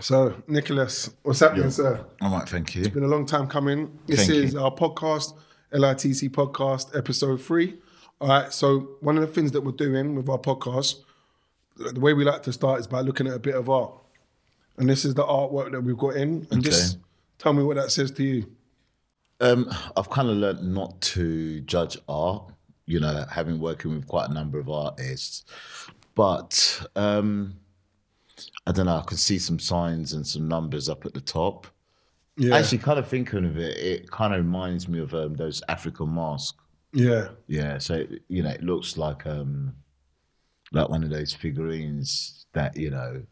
So, Nicholas, what's happening, sir? All right, thank you. It's been a long time coming. This Thank is our podcast, LITC podcast, episode three. All right. So, one of the things that we're doing with our podcast, the way we like to start is by looking at a bit of art. And this is the artwork that we've got in. And just Okay. tell me what that says to you. Um, I've kind of learned not to judge art, you know, having working with quite a number of artists. But um, I don't know, I could see some signs and some numbers up at the top. Yeah. Actually, kind of thinking of it, it kind of reminds me of um, those African masks. yeah. Yeah, so you know, it looks like um, like one of those figurines that you know,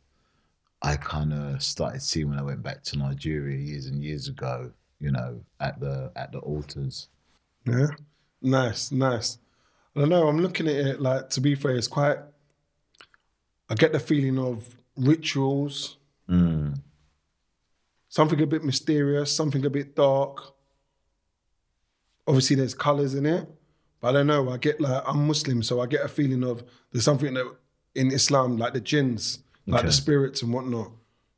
I kind of started seeing when I went back to Nigeria years and years ago. You know, at the at the altars. Yeah. Nice, nice. I don't know. I'm looking at it like, to be fair, it's quite, I get the feeling of rituals, Mm. something a bit mysterious, something a bit dark. Obviously, there's colors in it, but I don't know. I get like I'm Muslim, so I get a feeling of there's something that in Islam, like the jinns, like the spirits and whatnot.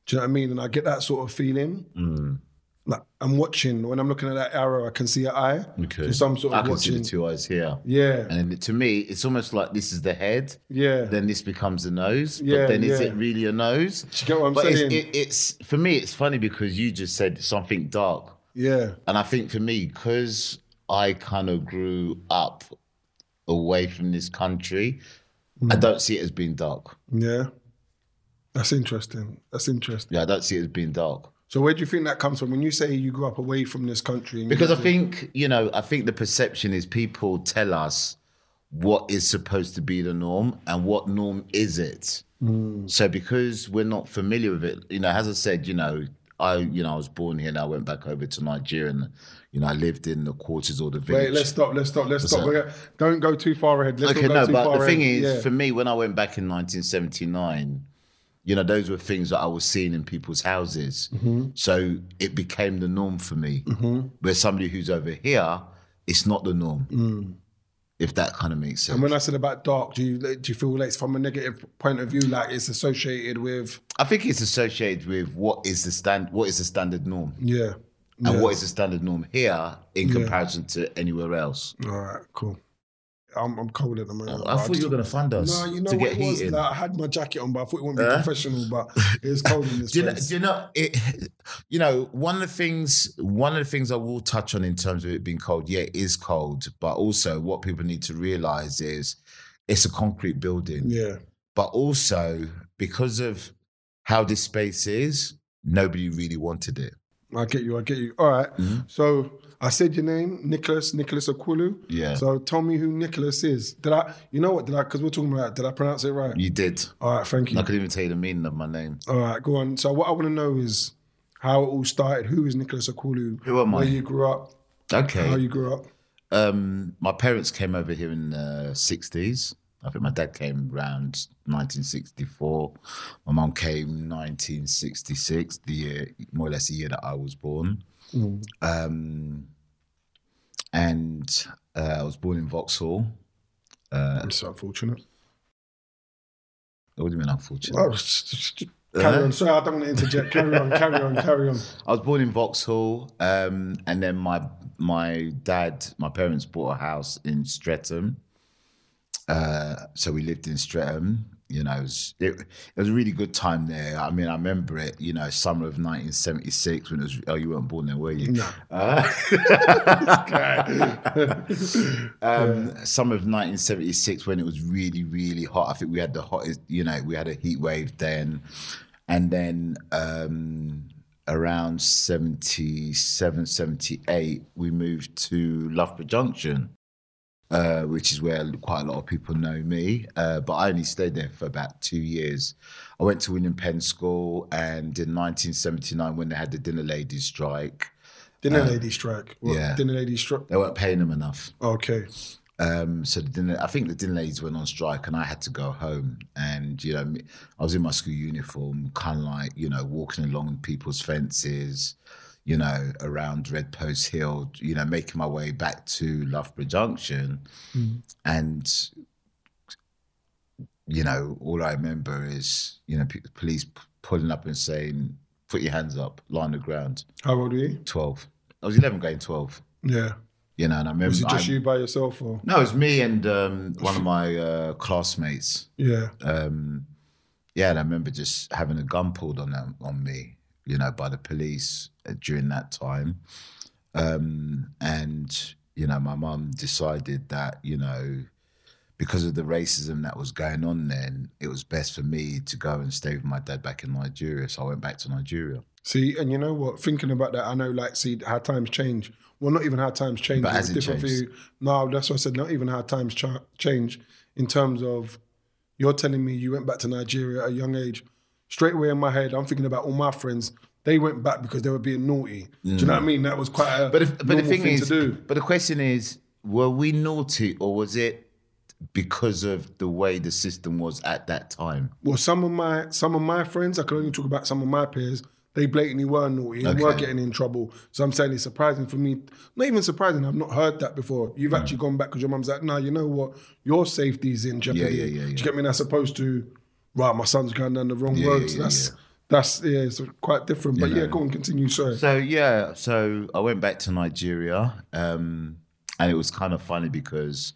Do you know what I mean? And I get that sort of feeling. Mm. Like I'm watching when I'm looking at that arrow, I can see an eye. Okay. So some sort of I can see watching. the two eyes here. Yeah, And to me, it's almost like this is the head. yeah. Then this becomes the nose. Yeah, but then is it really a nose? Do you get what I'm but saying? it's, it, it's for me, it's funny because you just said something dark. yeah, And I think for me, because I kind of grew up away from this country, I Mm. don't see it as being dark. yeah. That's interesting. That's interesting. Yeah, I don't see it as being dark. So where do you think that comes from? When you say you grew up away from this country, and Because I in- think, you know, I think the perception is people tell us what is supposed to be the norm and what norm is it. Hmm. So because we're not familiar with it, you know, as I said, you know, I, you know, I was born here and I went back over to Nigeria and, you know, I lived in the quarters or the village. Wait, let's stop. Let's stop. Let's What's stop. Gonna- don't go too far ahead. Let's okay, no, too but far the thing is, yeah. for me, when I went back in 1979, you know, those were things that I was seeing in people's houses. Mm-hmm. So it became the norm for me. Where somebody who's over here, it's not the norm. If that kind of makes sense. Mm. and when I said about dark, do you do you feel like it's from a negative point of view, like it's associated with I think it's associated with what is the stand, what is the standard norm, yeah, and yeah. what is the standard norm here in comparison to anywhere else. All right, cool. I'm, I'm cold at the moment. I but thought you were going to fund us No, you know to what get it was. heated. Like, I had my jacket on, but I thought it wouldn't be professional. But it was cold in this do you know, do you know it you know one of the things one of the things i will touch on in terms of it being cold yeah it is cold but also what people need to realize is it's a concrete building yeah, but also because of how this space is nobody really wanted it I get you. I get you. All right. Mm-hmm. So I said your name, Nicholas, Nicholas Aquulu. Yeah. So tell me who Nicholas is. Did I? You know what? Did I? Because we're talking about. Did I pronounce it right? you did All right. Thank you. i could even tell you the meaning of my name All right. Go on. So what I want to know is how it all started. Who is Nicholas Aquulu? Who am I? Where you grew up? okay How you grew up? Um, my parents came over here in the 60s. I think my dad came around 1964. My mum came 1966, the year, more or less the year that I was born. Um, and uh, I was born in Vauxhall. It's unfortunate. What do you mean, unfortunate? Oh, carry on. Sorry, I don't want to interject. Carry on. Carry on. Carry on. I was born in Vauxhall, um, and then my my dad, my parents bought a house in Streatham. Uh, so we lived in Streatham. You know, it was, it, it was a really good time there. I mean, I remember it. You know, summer of 1976 when it was. Oh, you weren't born there, were you? No. um, summer of 1976 when it was really, really hot. I think we had the hottest, you know, we had a heat wave then. And then um, around 77, 78, we moved to Loughborough Junction, uh, which is where quite a lot of people know me. Uh, but I only stayed there for about two years. I went to William Penn School, and in 1979, when they had the dinner ladies strike, Dinner lady strike. What, yeah. Dinner lady strike. they weren't paying them enough. Okay. Um, so the dinner, I think the dinner ladies went on strike, and I had to go home. And you know, I was in my school uniform, kind of like you know, walking along people's fences, you know, around Red Post Hill, you know, making my way back to Loughborough Junction, and you know, all I remember is you know, p- police p- pulling up and saying, "Put your hands up, lie on the ground." How old were you? Twelve. I was eleven, going twelve. Yeah. You know, and I remember. Was it just I- you by yourself or? No, it was me and um, one of my uh, classmates. Yeah. Um, yeah, and I remember just having a gun pulled on them, on me, you know, by the police uh, during that time. Um, and you know, my mum decided that you know, because of the racism that was going on then, it was best for me to go and stay with my dad back in Nigeria. So I went back to Nigeria. See, and you know what? Thinking about that, I know, like, see how times change. Well, not even how times change. But it's it different changed? for you. No, that's what I said. Not even how times cha- change in terms of you're telling me you went back to Nigeria at a young age. Straight away in my head, I'm thinking about all my friends. They went back because they were being naughty. Do you know what I mean? That was quite a Mm. But if, but the normal thing, is, to do. but the question is, were we naughty or was it because of the way the system was at that time? Well, some of my some of my friends, I can only talk about some of my peers. They blatantly were naughty and were getting in trouble. So I'm saying it's surprising for me. Not even surprising. I've not heard that before. You've actually gone back because your mum's like, "No, you know what? Your safety's in jeopardy." yeah, yeah, Do yeah. you get me? That's opposed to, right? My son's going down the wrong Yeah, road. So that's yeah. that's yeah, it's quite different. But yeah, go on, continue. Sorry. So yeah, so I went back to Nigeria, um, and it was kind of funny because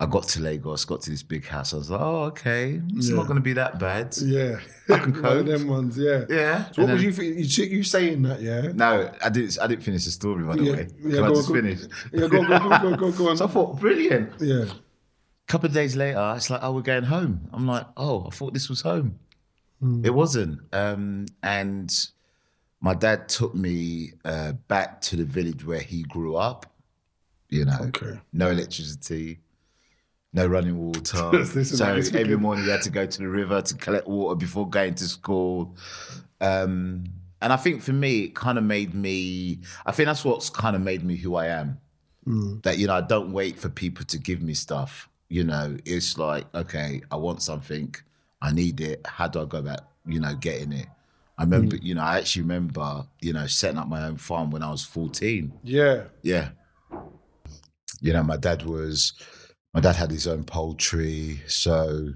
I got to Lagos, got to this big house. I was like, oh, okay, it's not going to be that bad. yeah, I can one of cope. them ones. Yeah. Yeah. So what And was then- you? You, you saying that? Yeah. No, I didn't. I didn't finish the story, by the Yeah, way. yeah, Can I go on, just go- finish? Yeah. Go on, go go go on, go on. So I thought, brilliant. yeah. A couple of days later, it's like, oh, we're going home. I'm like, oh, I thought this was home. It wasn't. Um, and my dad took me uh, back to the village where he grew up. You know, Okay. no electricity, no running water. So every morning you had to go to the river to collect water before going to school. Um, and I think for me, it kind of made me, I think that's what's kind of made me who I am. That, you know, I don't wait for people to give me stuff. You know, it's like, okay, I want something, I need it. How do I go about, you know, getting it? I remember, you know, I actually remember, you know, setting up my own farm when I was 14. Yeah. Yeah. You know, my dad was, my dad had his own poultry. So,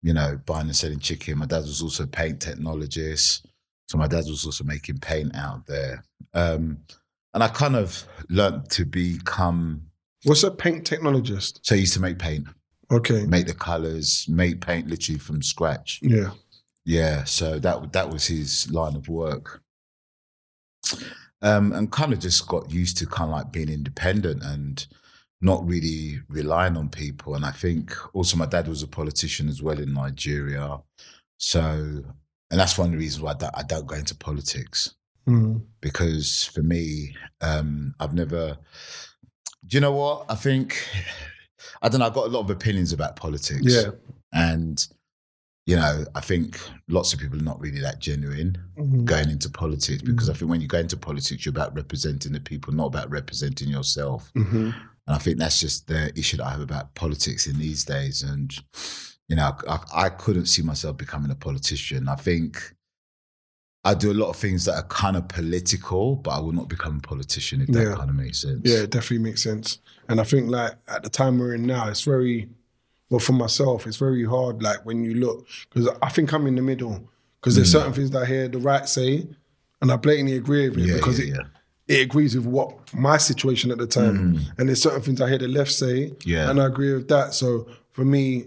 you know, buying and selling chicken. My dad was also a paint technologist. So my dad was also making paint out there. Um, and I kind of learned to become, What's a paint technologist? so I used to make paint, Okay. make the colors, make paint literally from scratch. Yeah. Yeah, so that that was his line of work. Um, and kind of just got used to kind of like being independent and not really relying on people. And I think also my dad was a politician as well in Nigeria. So, and that's one of the reasons why I don't, I don't go into politics Mm. because for me, um, I've never. Do you know what? I think I don't know. I've got a lot of opinions about politics. Yeah. and you know, I think lots of people are not really that genuine Mhm. going into politics because I think when you go into politics, you're about representing the people, not about representing yourself. Mhm. And I think that's just the issue that I have about politics in these days. And, you know, I, I couldn't see myself becoming a politician. I think I do a lot of things that are kind of political, but I will not become a politician if that Yeah. kind of makes sense. Yeah, it definitely makes sense. And I think like at the time we're in now, it's very well for myself. It's very hard. Like when you look, because I think I'm in the middle. Because there's certain things that I hear the right say, and I blatantly agree with it Mm. Yeah, because yeah, it, it agrees with what my situation at the time. And there's certain things I hear the left say, Mm. Yeah. and I agree with that. So for me,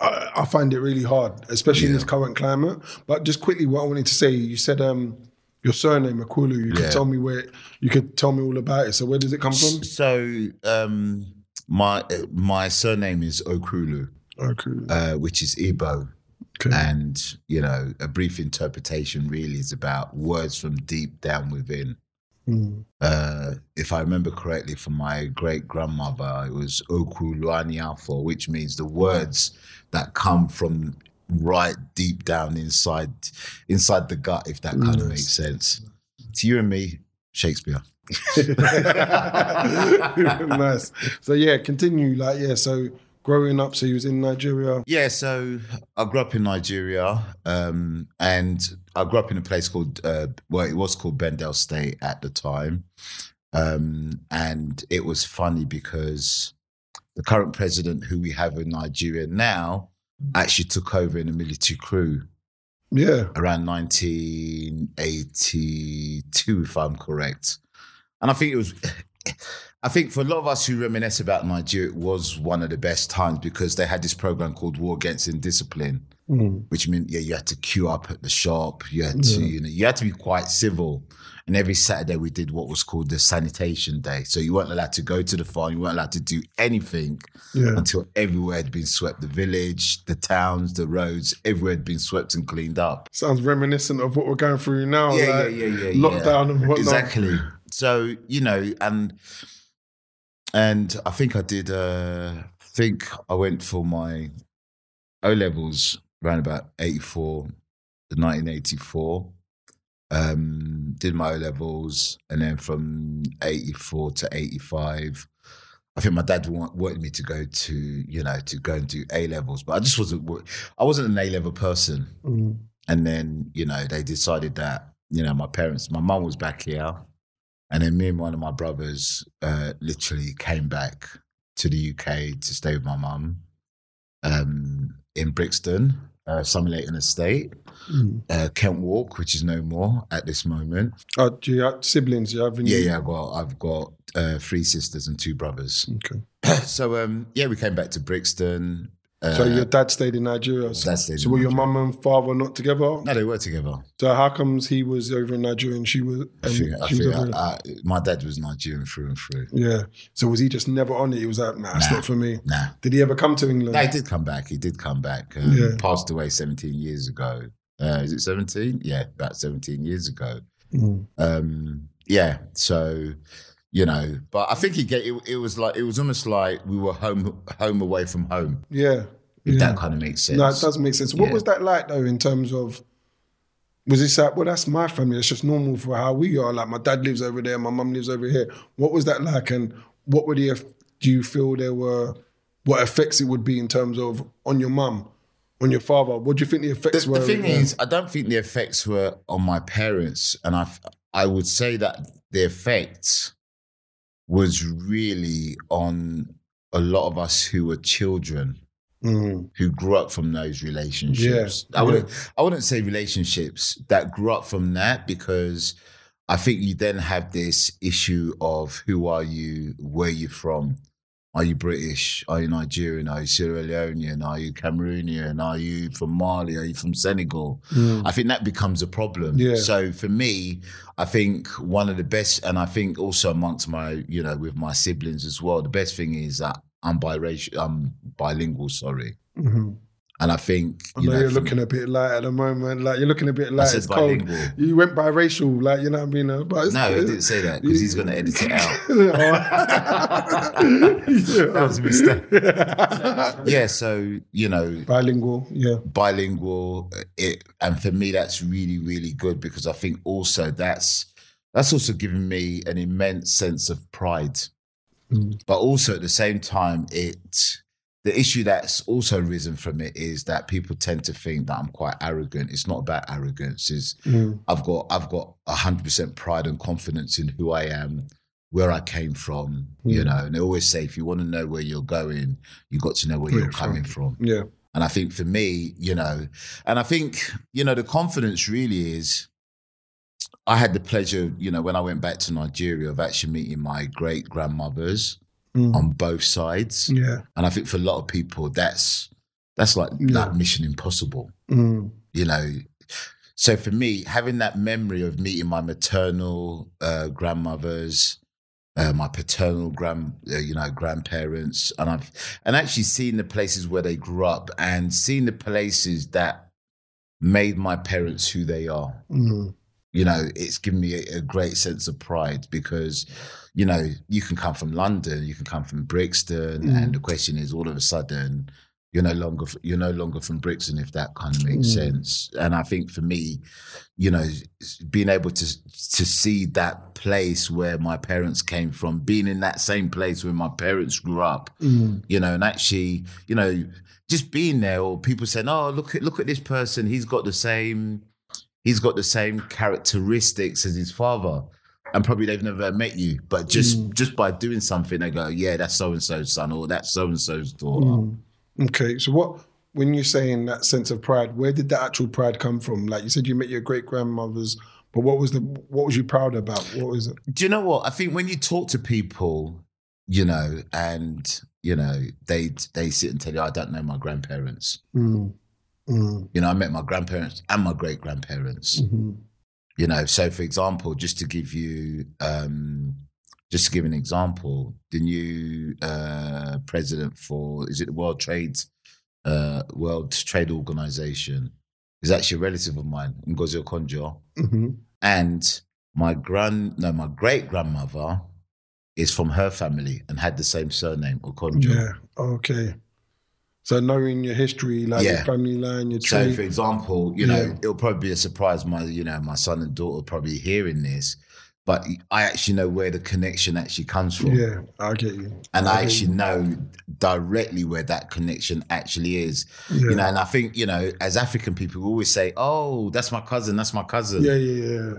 I, I find it really hard, especially in this current climate. But just quickly, what I wanted to say, you said um, your surname Akulu. You Yeah. could tell me where, you could tell me all about it. So where does it come from? So um, my my surname is Okulu, Okay. uh, which is Igbo. okay. And, you know, a brief interpretation really is about words from deep down within. Mm. Uh, if I remember correctly from my great grandmother, it was Oku Luaniafo, which means the words that come from right deep down inside inside the gut, if that kind of makes sense. To you and me, Shakespeare. nice. So yeah, continue. Like yeah. So growing up, so you was in Nigeria. Yeah, so I grew up in Nigeria, um, and I grew up in a place called, uh, well, it was called Bendel State at the time. Um, and it was funny because the current president who we have in Nigeria now actually took over in a military crew. Yeah. around 1982, if I'm correct. And I think it was, I think for a lot of us who reminisce about Nigeria, it was one of the best times because they had this program called War Against Indiscipline, Mm. which meant yeah, you had to queue up at the shop. You had to, you know, you had to be quite civil. And every Saturday we did what was called the sanitation day. So you weren't allowed to go to the farm, you weren't allowed to do anything Yeah. until everywhere had been swept. The village, the towns, the roads, everywhere had been swept and cleaned up. Sounds reminiscent of what we're going through now. Yeah, like yeah, yeah, yeah, Lockdown and whatnot. Exactly. So you know, and and I think I did. Uh, I think I went for my O levels around about 84, 1984. Um, did my O levels, and then from 84 to 85. I think my dad wa- wanted me to go to, you know, to go and do A levels, but I just wasn't. I wasn't an A level person. Mm. And then, you know, they decided that, you know, my parents, my mum was back here. And then me and one of my brothers uh, literally came back to the UK to stay with my mum um, in Brixton, uh, Somerleyton Estate, Mm. uh, Kent Walk, which is no more at this moment. Oh, do you have siblings? You have any? Yeah, yeah, I've got, I've got uh, three sisters and two brothers. Okay. so, um, yeah, we came back to Brixton. Uh, So your dad stayed in Nigeria. So, dad stayed so were your Nigeria. mum and father not together? no, they were together. So how comes he was over in Nigeria and she was? I think, I think I, I, my dad was Nigerian through and through. yeah. So was he just never on it? He was like, nah, it's not for me. Nah. Did he ever come to England? No, he did come back. He did come back. Um, Yeah. Passed away 17 years ago. Uh, is it 17? Yeah, about 17 years ago. Mm. Um, yeah. So, you know, but I think he get it, it was like it was almost like we were home home away from home. Yeah. If yeah. that kind of makes sense. No, it does make sense. What Yeah. was that like though, in terms of? Was this like, well, that's my family. It's just normal for how we are. Like, my dad lives over there, my mum lives over here. What was that like, and what were the? Do you feel there were what effects it would be in terms of on your mum, on your father? What do you think the effects the, were? the thing yeah. is, I don't think the effects were on my parents, and I I would say that the effects was really on a lot of us who were children Mm, who grew up from those relationships. Yeah, I wouldn't I wouldn't say relationships that grew up from that because I think you then have this issue of who are you, where you from? Are you British? Are you Nigerian? Are you Sierra Leonean? Are you Cameroonian? Are you from Mali? Are you from Senegal? mm, I think that becomes a problem. Yeah. So for me, I think one of the best, and I think also amongst my, you know, with my siblings as well, the best thing is that I'm biracial, I'm bilingual, sorry. mhm. And I think, I you know, know, you're looking a bit light at the moment. Like you're looking a bit light. said It's cold. bilingual. You went biracial, like you know what I mean. But it's, no, I didn't say that because he's going to edit it out. that was a mistake. yeah, so, you know, Bilingual, yeah. bilingual uh, it and for me that's really really good because i think also that's that's also given me an immense sense of pride Mm. but also at the same time it the issue that's also risen from it is that people tend to think that i'm quite arrogant it's not about arrogance it's Mm. i've got i've got 100% pride and confidence in who i am where i came from you Mm. know and they always say if you want to know where you're going you got to know where Where you're you're coming from Yeah. and I think for me, you know, and I think, you know, the confidence really is I had the pleasure, you know, when I went back to Nigeria of actually meeting my great grandmothers Mm. on both sides. Yeah. And I think for a lot of people that's that's like Yeah. like mission impossible, Mm. you know. So for me, having that memory of meeting my maternal uh, grandmothers, uh, my paternal grand, uh, you know, grandparents, and I've and actually seeing the places where they grew up and seeing the places that made my parents who they are. Mm. You know, it's given me a, a great sense of pride because, you know, you can come from London, you can come from Brixton, Mm. and the question is, all of a sudden, you're no longer you're no longer from Brixton, if that kind of makes Mm. sense. And I think for me, you know, being able to to see that place where my parents came from, being in that same place where my parents grew up, Mm. you know, and actually, you know, just being there, or people saying, "Oh, look at look at this person. He's got the same, he's got the same characteristics as his father." And probably they've never met you, but just Mm. just by doing something, they go, "Yeah, that's so and so's son, or that's so and so's daughter." Mm. Okay. So what when you're saying that sense of pride, where did the actual pride come from? Like you said, you met your great grandmothers, but what was the what was you proud about? What was it? Do you know what? I think when you talk to people, you know, and you know, they they sit and tell you, I don't know my grandparents. Mm. Mm. You know, I met my grandparents and my great grandparents. hmm You know, so for example, just to give you um just to give an example, the new uh president for is it the World Trade uh World Trade Organization is actually a relative of mine, Ngozi Okonjo. hmm And my grand no, my great grandmother is from her family and had the same surname, Okonjo. Yeah. Okay. So knowing your history, like your family line, your tree. So, for example, you know, Yeah. it'll probably be a surprise. My, you know, my son and daughter probably hearing this, but I actually know where the connection actually comes from, yeah, I get you. and I get actually you. know directly where that connection actually is. Yeah. You know, and I think you know, as African people, we always say, "Oh, that's my cousin. That's my cousin." Yeah, yeah, yeah,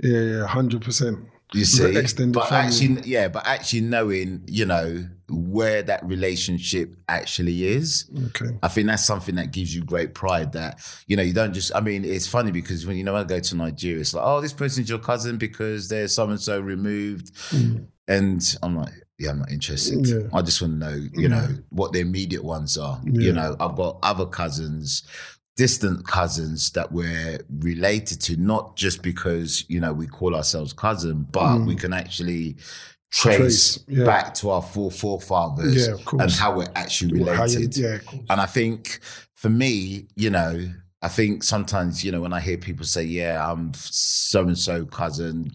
yeah, yeah, hundred percent. You see, but family. actually, yeah, but actually knowing, you know, where that relationship actually is, Okay. I think that's something that gives you great pride. That you know, you don't just. I mean, it's funny because when you know I go to Nigeria, it's like, oh, this person's your cousin because they're so and so removed, Mm. and I'm like, yeah, I'm not interested. Yeah. I just want to know, you Yeah. know, what the immediate ones are. Yeah. You know, I've got other cousins. Distant cousins that we're related to, not just because you know we call ourselves cousin, but Mm. we can actually trace, Trace, yeah. back to our four forefathers Yeah, and how we're actually how you- related. yeah. And I think for me, you know, I think sometimes, you know, when I hear people say, yeah, I'm so and so cousin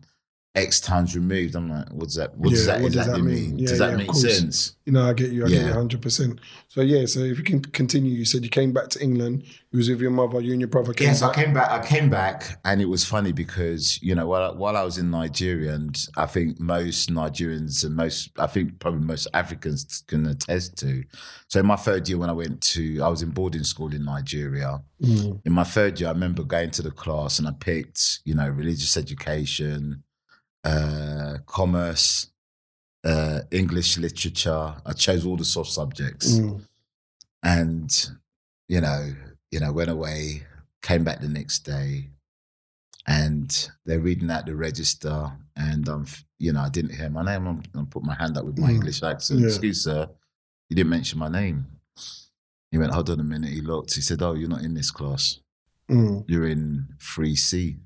X times removed, I'm like, what's that? What does that what does that mean? mean? Yeah, does that yeah, make sense? You know, I get you. I get you hundred percent. So yeah, so if you can continue, you said you came back to England. You was with your mother. You and your brother came back. Yes, I came back. I came back, and it was funny because you know while while I was in Nigeria, and I think most Nigerians and most, I think probably most Africans can attest to. So in my third year, when I went to, I was in boarding school in Nigeria. Mm. in my third year, I remember going to the class and I picked, you know, religious education, uh, commerce, uh, English literature. I chose all the soft subjects, Mm. and you know, you know, went away, came back the next day, and they're reading out the register, and um, you know, I didn't hear my name. I'm, I put my hand up with my Mm. English accent. Yeah. Excuse sir, you didn't mention my name. He went, hold on a minute. He looked. He said, "Oh, you're not in this class." Mm. you're in 3C.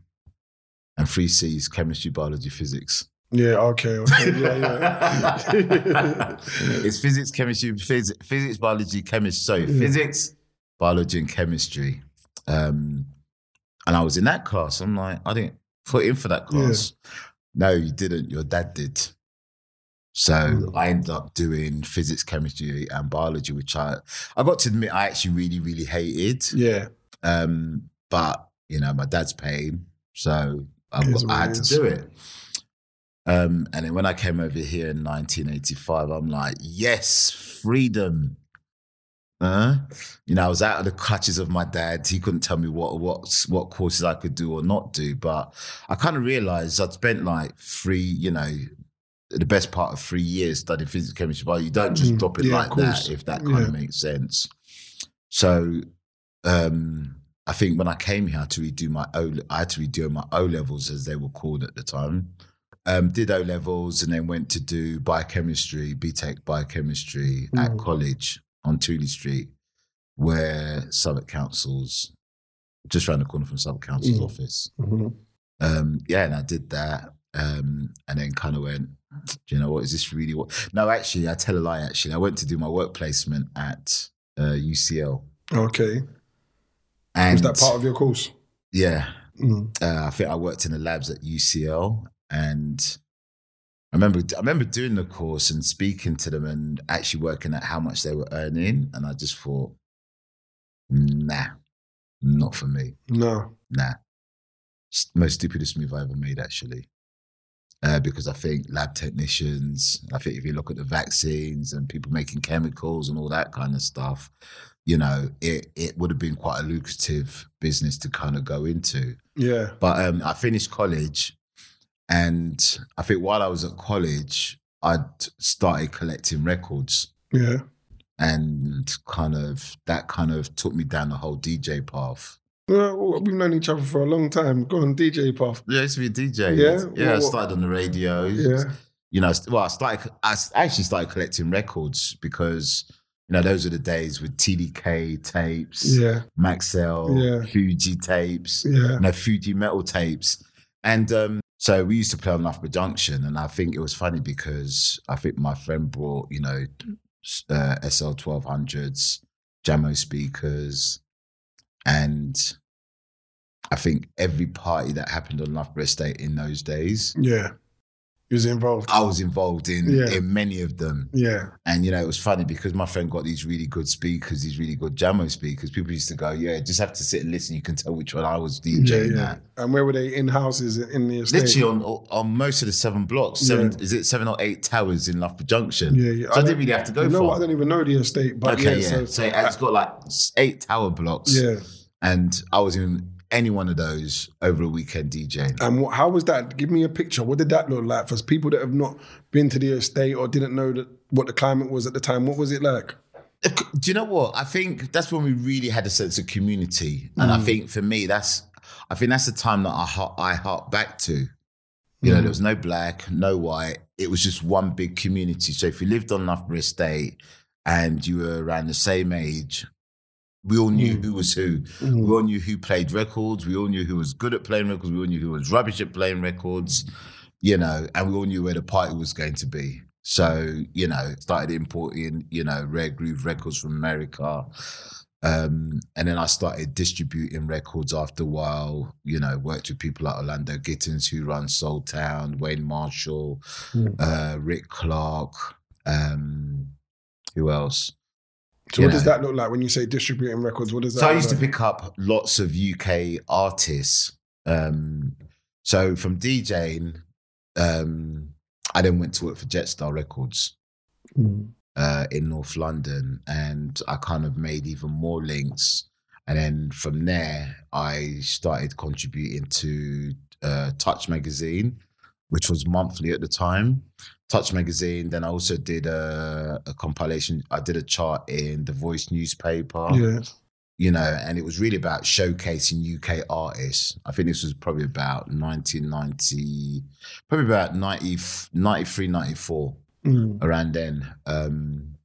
And three C's chemistry, biology, physics. Yeah. Okay. Okay. Yeah. Yeah. it's physics, chemistry, physics, physics biology, chemistry. So Yeah. physics, biology, and chemistry. Um, and I was in that class. I'm like, I didn't put in for that class. No, you didn't. Your dad did. So Mm. I ended up doing physics, chemistry, and biology, which I I got to admit I actually really, really hated. yeah. Um, but you know, my dad's paying, so I, I had to do it. Um, and then when I came over here in 1985, I'm like, yes, freedom. Uh, you know, I was out of the clutches of my dad. He couldn't tell me what what what courses I could do or not do. But I kind of realized I'd spent like three, you know, the best part of three years studying physics, chemistry, but you don't just Mm, drop it yeah, like that, if that kind Yeah. of makes sense. So um, I think when I came here, I had to redo my O. I had to redo my O levels, as they were called at the time. Um, did O levels and then went to do biochemistry, BTEC biochemistry at Mm. college on Tooley Street, where Southwark Council's just round the corner from Southwark Council's Mm. office. Mhm. Um, yeah, and I did that, um, and then kind of went. Do you know what is this really? What? No, actually, I tell a lie. Actually, I went to do my work placement at uh, UCL. Okay. And Was that part of your course? Yeah, Mm. uh, I think I worked in the labs at UCL, and I remember I remember doing the course and speaking to them and actually working at how much they were earning, and I just thought, nah, not for me, No. nah. Most stupidest move I ever made, actually. Uh, because I think lab technicians, I think if you look at the vaccines and people making chemicals and all that kind of stuff, you know, it it would have been quite a lucrative business to kind of go into. Yeah. But um, I finished college, and I think while I was at college, I'd started collecting records. Yeah. and kind of that kind of took me down the whole DJ path. Well, we've known each other for a long time. Go on, DJ path. Yeah, I used to be a DJ. Yeah? yeah. I started on the radio. Yeah. you know, well, I started. I actually started collecting records because you know those are the days with TDK tapes, Yeah. Maxell, Yeah. Fuji tapes, Yeah. you know, Fuji metal tapes, and um, so we used to play on Loughborough Junction, and I think it was funny because I think my friend brought you know uh, SL twelve hundreds, Jamo speakers, and I think every party that happened on Loughborough Estate in those days. Yeah. He was involved. I was involved in Yeah. in many of them. Yeah. And you know, it was funny because my friend got these really good speakers, these really good Jamo speakers. People used to go, "Yeah, just have to sit and listen. You can tell which one I was Yeah, DJing yeah. at." And where were they in houses in the estate? Literally on on most of the seven blocks, seven Yeah. is it seven or eight towers in Loughborough Junction? Yeah, yeah. So I, don't- didn't really have to go you know what? I don't even know the estate, but okay, yeah. yeah. So, So, it's got like eight tower blocks. yeah. and I was in any one of those over a weekend DJing. And what, how was that? Give me a picture. What did that look like for people that have not been to the estate or didn't know that what the climate was at the time? What was it like? Do you know what? I think that's when we really had a sense of community, and I mm. think for me, that's I think that's the time that I har- I hark back to. You know, mm. there was no black, no white. It was just one big community. So if you lived on Loughborough Estate and you were around the same age, we all knew who was who. We all knew who played records. We all knew who was good at playing records. We all knew who was rubbish at playing records. You know, and we all knew where the party was going to be. So you know, started importing you know rare groove records from America. Um, and then I started distributing records after a while, you know, worked with people like Orlando Gittins, who runs Soul Town, Wayne Marshall, Mm. uh, Rick Clark, um, who else? So You what does that look like when you say distributing records? What does that So I look used to pick up lots of UK artists. Um, so from DJing, um, I then went to work for Jetstar Records Mm. uh, in North London, and I kind of made even more links. And then from there, I started contributing to uh, Touch Magazine, which was monthly at the time. Touch Magazine. Then I also did a, a compilation. I did a chart in the Voice newspaper Yeah. you know, and it was really about showcasing UK artists. I think this was probably about 1990, probably about 90, 93, 94, Mm. around then. Um,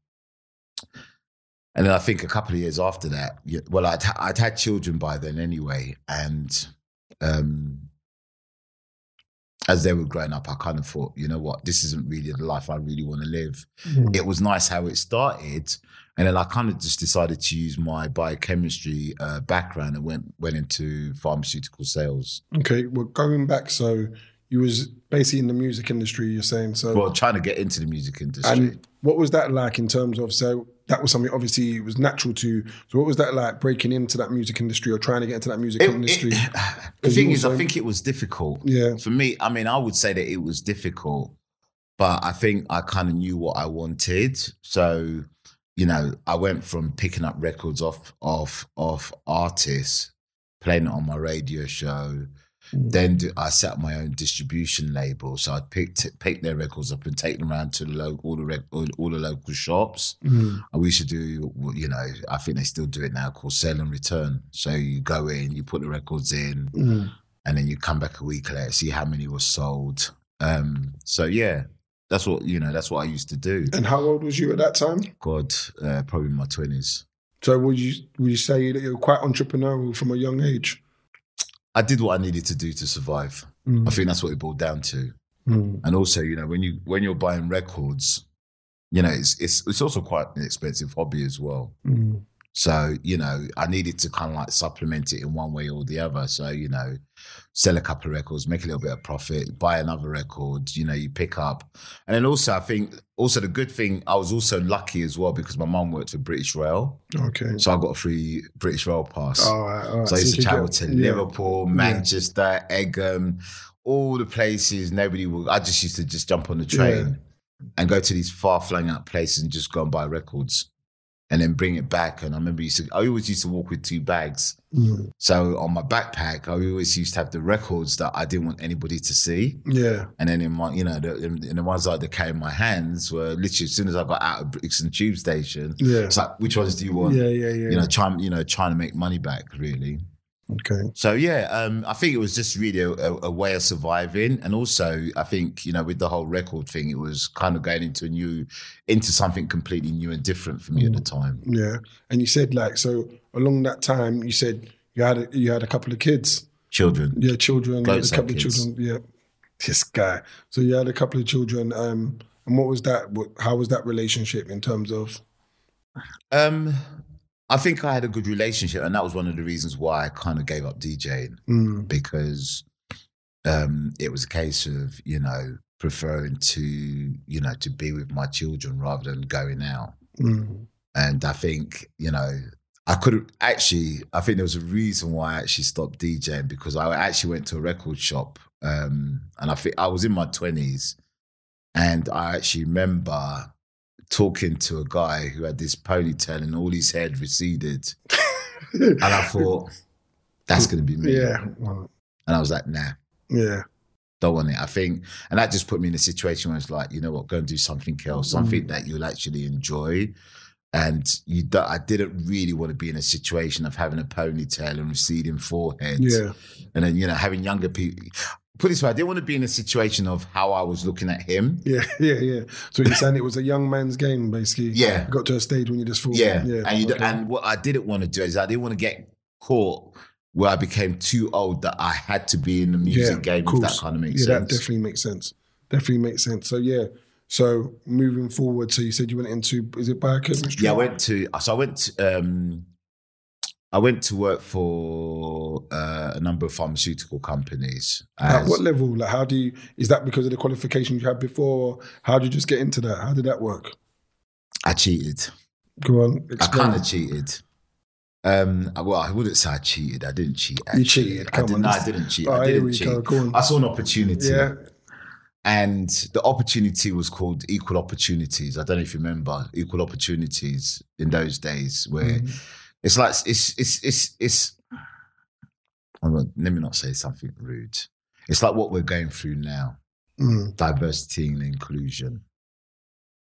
and then I think a couple of years after that, well, I'd, I'd had children by then anyway. And um, as they were growing up, I kind of thought, you know what, this isn't really the life I really want to live Mm. it was nice how it started. And then I kind of just decided to use my biochemistry uh, background and went went into pharmaceutical sales. Okay. Well, going back, so you was basically in the music industry. You're saying so. Well, trying to get into the music industry. and what was that like in terms of so that was something obviously it was natural to. So what was that like breaking into that music industry or trying to get into that music It- industry? it- the thing is, I think it was difficult. yeah. For me, I mean, I would say that it was difficult, but I think I kind of knew what I wanted. So, you know, I went from picking up records off off off artists, playing it on my radio show. Mm. Then do, I set up my own distribution label, so I'd pick t- pick their records up and take them around to the local all the rec- all, all the local shops. Mm. And we should do, you know, I think they still do it now, called sell and return. So you go in, you put the records in, Mm. and then you come back a week later, see how many were sold. Um, so yeah, that's what you know. That's what I used to do. And how old was you at that time? God, uh, probably in my twenties. So would you would you say that you're quite entrepreneurial from a young age? I did what I needed to do to survive. Mm. I think that's what it boiled down to. Mm. And also, you know, when you when you're buying records, you know, it's it's it's also quite an expensive hobby as well. Mm. So, you know, I needed to kind of like supplement it in one way or the other. So, you know, sell a couple of records, make a little bit of profit, buy another record, you know, you pick up. And then also, I think, also the good thing, I was also lucky as well because my mum worked for British Rail. Okay. So I got a free British Rail pass. All right. All right. so I used to travel get- to yeah. Liverpool, Manchester, Egham, all the places nobody would. I just used to just jump on the train and go to these far flung out places and just go and buy records. And then bring it back. And I remember used to, I always used to walk with two bags. Mm. So on my backpack, I always used to have the records that I didn't want anybody to see. Yeah. And then in my, you know, the, in, the ones I had to in my hands were literally as soon as I got out of Brixton Tube Station, Yeah. it's like, which ones do you want? Yeah. Yeah. Yeah. You know, trying, you know, trying to make money back, really. Okay. So yeah, um, I think it was just really a, a, way of surviving, and also I think you know with the whole record thing, it was kind of going into a new, into something completely new and different for me at the time. Yeah. And you said like so along that time you said you had a, you had a couple of kids. Children, Yeah, children. A couple had of kids. children. Yeah. This guy. So you had a couple of children. Um, and what was that? What, how was that relationship in terms of? um, I think I had a good relationship, and that was one of the reasons why I kind of gave up DJing Mm, because um, it was a case of you know preferring to you know to be with my children rather than going out. mm, And I think, you know, I could actually, I think there was a reason why I actually stopped DJing because I actually went to a record shop um, and I think I was in my 20s and I actually remember talking to a guy who had this ponytail and all his head receded. and I thought, that's going to be me. yeah. And I was like, nah, Yeah. don't want it. I think, and that just put me in a situation where it's like, you know what, go and do something else, mm. something that you'll actually enjoy. And you, do, I didn't really want to be in a situation of having a ponytail and receding forehead, Yeah. and then you know having younger people. Put this way, I didn't want to be in a situation of how I was looking at him. Yeah. Yeah. Yeah. So you're saying it was a young man's game, basically. Yeah. You got to a stage when you just thought, Yeah, yeah. and okay. and what I didn't want to do is I didn't want to get caught where I became too old that I had to be in the music game. of If that kind of makes yeah, sense. that definitely makes sense. Definitely makes sense. So yeah. So moving forward, so you said you went into is it biochemistry? Yeah, I went to so I went to, um I went to work for uh, a number of pharmaceutical companies. At what level? Like, how do you? Is that because of the qualifications you had before? How did you just get into that? How did that work? I cheated. Go on, I explain. kind of cheated. Um, well, I wouldn't say I cheated. I didn't cheat. Actually. You cheated. I Come did, on, no, I didn't cheat. Oh, I didn't cheat. go. I saw an opportunity. Yeah, And the opportunity was called Equal Opportunities. I don't know if you remember Equal Opportunities in those days, where Mhm. It's like it's it's it's it's. Not- let me not say something rude. It's like what we're going through now: Mm. diversity and inclusion.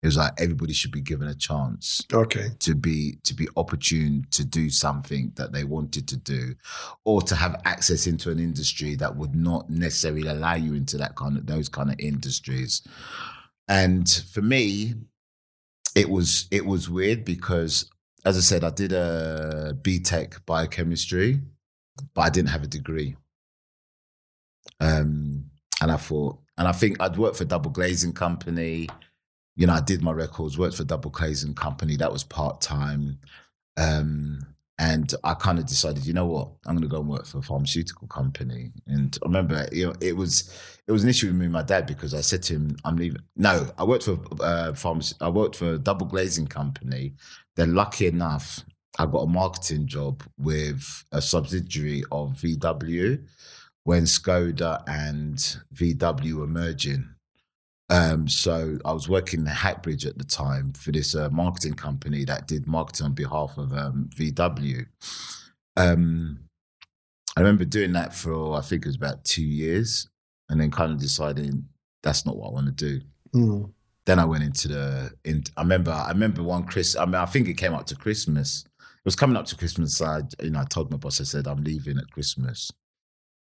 It was like everybody should be given a chance Okay. to be to be opportune to do something that they wanted to do or to have access into an industry that would not necessarily allow you into that kind of those kind of industries and for me it was it was weird because as i said i did a BTEC biochemistry but i didn't have a degree um and i thought and i think i'd worked for double glazing company you know, I did my records, worked for Double Glazing Company. That was part time. Um, and I kind of decided, you know what, I'm going to go and work for a pharmaceutical company. And I remember, you know, it was it was an issue with me and my dad because I said to him, I'm leaving. No, I worked for uh, pharmacy. I worked for a Double Glazing Company. Then, lucky enough, I got a marketing job with a subsidiary of VW when Skoda and VW were merging. Um, so I was working in Hackbridge at the time for this uh, marketing company that did marketing on behalf of um, VW. Um, I remember doing that for I think it was about two years, and then kind of deciding that's not what I want to do. Mm. Then I went into the. In, I remember. I remember one Chris. I mean, I think it came up to Christmas. It was coming up to Christmas. So I, you know, I told my boss. I said I'm leaving at Christmas,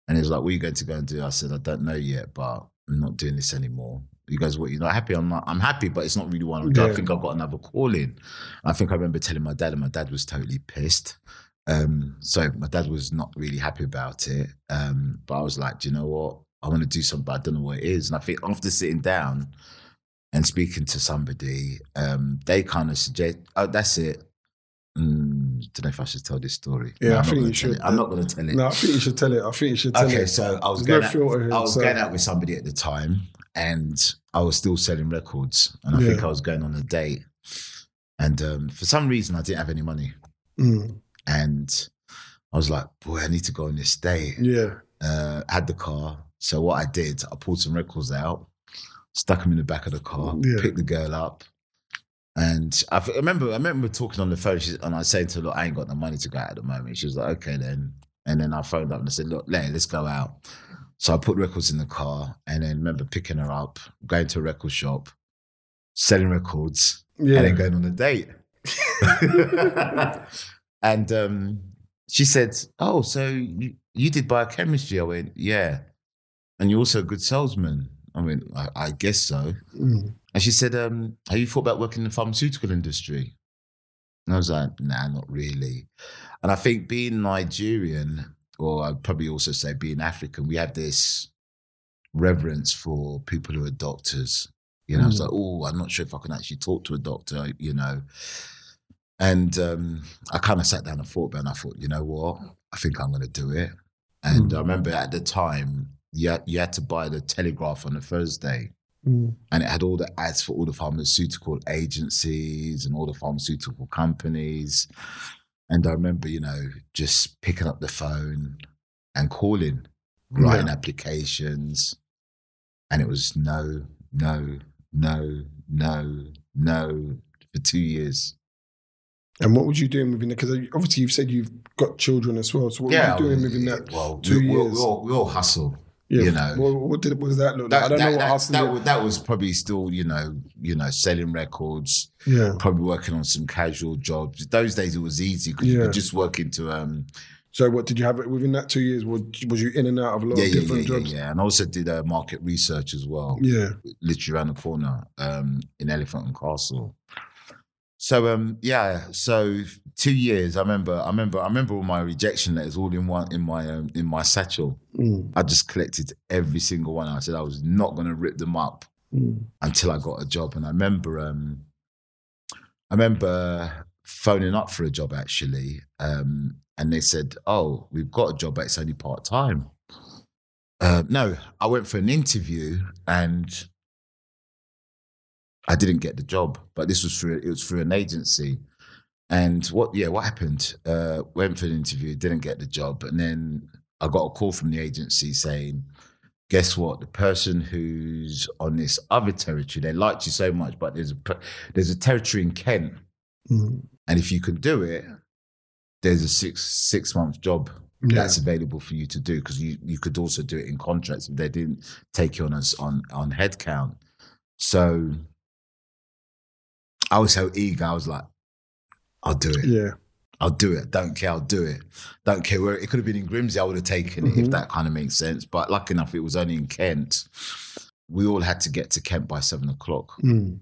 and he was like, "What are you going to go and do?" I said, "I don't know yet, but I'm not doing this anymore." He goes, "What? You're not happy?" I'm not. I'm happy, but it's not really what I'm. I think I've got another calling. I think I remember telling my dad, and my dad was totally pissed. Um, so my dad was not really happy about it. Um, but I was like, do you know what? I want to do something, but I don't know what it is. And I think after sitting down and speaking to somebody, um, they kind of suggest, oh, that's it. Mm, don't know if I should tell this story. Yeah, I I'm not think you should. I'm not going to tell it. No, I think you should tell it. I think you should tell Okay, it. so I was There's going no out, here, I was so- going out with somebody at the time, and I was still selling records, and I think I was going on a date, and um, for some reason I didn't have any money, Mm. and I was like, boy, I need to go on this date. Yeah. Uh, had the car, so what I did, I pulled some records out, stuck him in the back of the car, Yeah. picked the girl up, And I, remember, I remember talking on the phone, she's, and I was saying to her, "Look, I ain't got the money to go out at the moment." She was like, "Okay, then." And then I phoned up and I said, "Look, let's go out." So I put records in the car, and then remember picking her up, going to a record shop, selling records, Yeah. and then going on a date. and um, she said, "Oh, so you, you did biochemistry?" I went, "Yeah." And you're also a good salesman. I mean, "I, I guess so." Mm. And she said, um, "Have you thought about working in the pharmaceutical industry?" And I was like, "Nah, not really." And I think being Nigerian, or I'd probably also say being African, we have this reverence for people who are doctors. You know, I was Mm. like, "Oh, I'm not sure if I can actually talk to a doctor." You know, and um, I kind of sat down and thought about, it, and I thought, you know what, I think I'm going to do it. And Mm. I remember at the time, you had, you had to buy the Telegraph on a Thursday Mm. and it had all the ads for all the pharmaceutical agencies and all the pharmaceutical companies. And I remember, you know, just picking up the phone and calling, writing Yeah. applications. And it was no, no, no, no, no for two years. And what was you doing within it? Because obviously you've said you've got children as well. So what I were you doing within that? Well, two we, years? we, all, we all hustle. Yeah. you know. what, what did what does that look like? I don't that, know what that, that, was, that was probably still, you know, you know, selling records, yeah. probably working on some casual jobs. Those days it was easy because you could just work into um So what did you have within that two years? Was, was you in and out of a lot yeah, of yeah, different yeah, yeah, jobs? yeah. And I also did uh, market research as well, Yeah. literally around the corner um in Elephant and Castle. So um yeah, so two years. I remember, I remember, I remember all my rejection letters all in one in my um, in my satchel. Mm. I just collected every single one. I said I was not going to rip them up Mm. until I got a job. And I remember, um, I remember phoning up for a job actually, um, and they said, "Oh, we've got a job, but it's only part time." Uh, no, I went for an interview and I didn't get the job, but this was through it was through an agency. And what yeah, what happened? Uh, went for an interview, didn't get the job, and then I got a call from the agency saying, guess what? The person who's on this other territory, they liked you so much, but there's a there's a territory in Kent, Mm. and if you can do it, there's a six six month job Yeah. that's available for you to do because you you could also do it in contracts if they didn't take you on as on on headcount. So I was so eager. I was like, I'll do it. Yeah. I'll do it. Don't care. I'll do it. Don't care where it could have been in Grimsby. I would have taken it if Mhm. that kind of makes sense. But lucky enough, it was only in Kent. We all had to get to Kent by seven o'clock. Mm.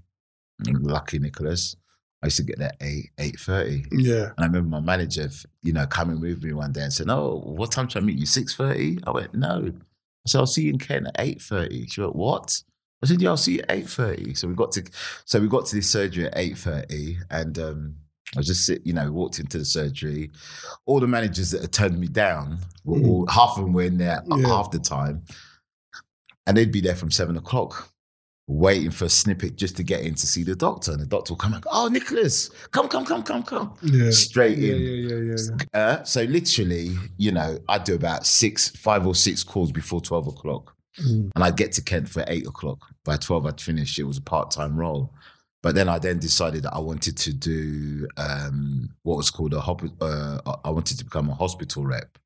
Lucky Nicholas. I used to get there at eight eight thirty. Yeah. And I remember my manager, you know, coming with me one day and said, "Oh, what time should I meet you? 6.30? I went, "No." I said, "I'll see you in Kent at 8.30. She went, "What?" I said, "Yeah, I'll see you at 8.30. So we got to, so we got to this surgery at eight thirty, and um, I was just sit, you know, walked into the surgery. All the managers that had turned me down were Mm. all half of them were in there Yeah. half the time, and they'd be there from seven o'clock. Waiting for a snippet just to get in to see the doctor, and the doctor will come like, "Oh, Nicholas, come, come, come, come, come!" Yeah. Straight in. yeah, yeah, yeah. Uh, so literally, you know, I'd do about six, five or six calls before twelve o'clock, Mm. and I'd get to Kent for eight o'clock. By twelve, I'd finish. It was a part-time role, but then I then decided that I wanted to do um, what was called a uh, I wanted to become a hospital rep,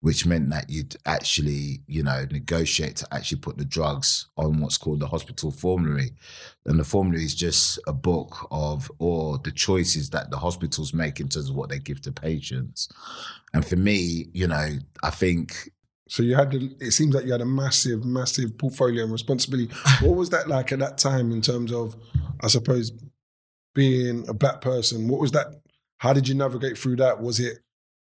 which meant that you'd actually, you know, negotiate to actually put the drugs on what's called the hospital formulary. And the formulary is just a book of or the choices that the hospitals make in terms of what they give to patients. And for me, you know, I think So you had, the, it seems like you had a massive, massive portfolio and responsibility. What was that like at that time in terms of, I suppose, being a black person? What was that? How did you navigate through that? Was it,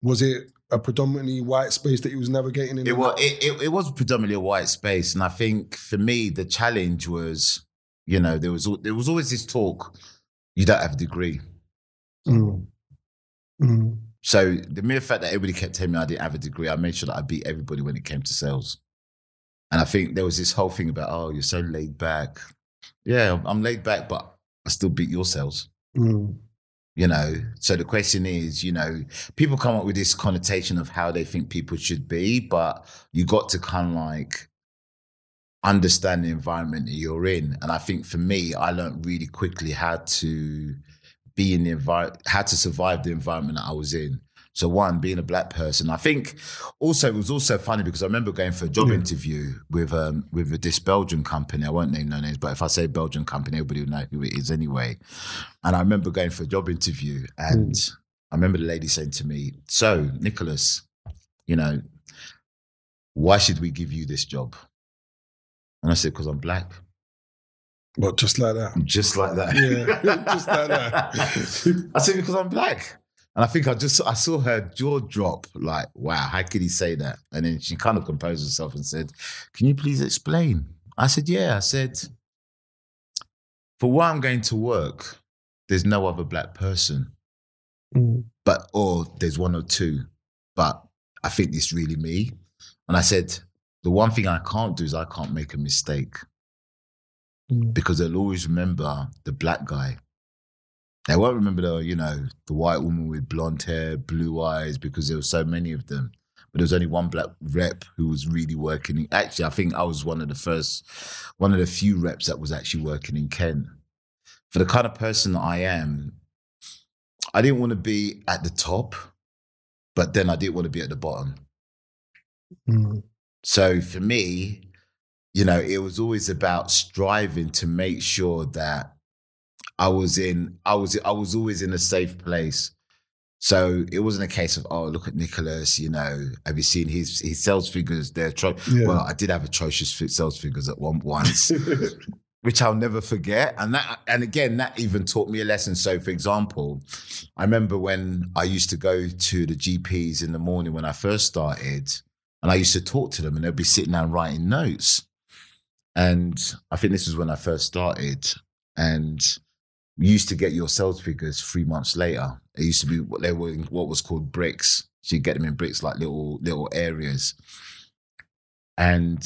was it a predominantly white space that you was navigating in? it was it, it, it was predominantly a white space. And I think for me, the challenge was, you know, there was there was always this talk, you don't have a degree. Mm. Mm. So the mere fact that everybody kept telling me I didn't have a degree, I made sure that I beat everybody when it came to sales. And I think there was this whole thing about, oh, you're so laid back. Yeah, I'm laid back, but I still beat your sales. Mm. You know, so the question is, you know, people come up with this connotation of how they think people should be, but you got to kind of like understand the environment that you're in. And I think for me, I learned really quickly how to be in the environment, how to survive the environment that I was in. So one, being a black person, I think also it was also funny because I remember going for a job Yeah. interview with um with this Belgian company. I won't name no names, but if I say Belgian company, everybody will know who it is anyway. And I remember going for a job interview and I remember the lady saying to me, So, Nicholas, you know, why should we give you this job? And I said, because I'm black. But just like that. Just like that. Yeah, just like that. I said, because I'm black. And I think I just I saw her jaw drop, like, wow, how could he say that? And then she kind of composed herself and said, Can you please explain? I said, Yeah. I said, For why I'm going to work, there's no other black person. Mm. But or there's one or two. But I think it's really me. And I said, the one thing I can't do is I can't make a mistake Mm. because they'll always remember the black guy. They won't remember the, you know, the white woman with blonde hair, blue eyes, because there were so many of them. But there was only one black rep who was really working. Actually, I think I was one of the first, one of the few reps that was actually working in Kent. For the kind of person that I am, I didn't want to be at the top, but then I didn't want to be at the bottom. Mm. So for me, you know, it was always about striving to make sure that I was in, I was, I was always in a safe place. So it wasn't a case of, oh, look at Nicholas, you know, have you seen his his sales figures? They're atro- Yeah. well, I did have atrocious sales figures at one once, which I'll never forget. And that, and again, that even taught me a lesson. So, for example, I remember when I used to go to the GPs in the morning when I first started, and I used to talk to them, and they'd be sitting down writing notes. And I think this was when I first started, and you used to get your sales figures three months later. It used to be what they were in what was called bricks. So you get them in bricks, like little little areas. And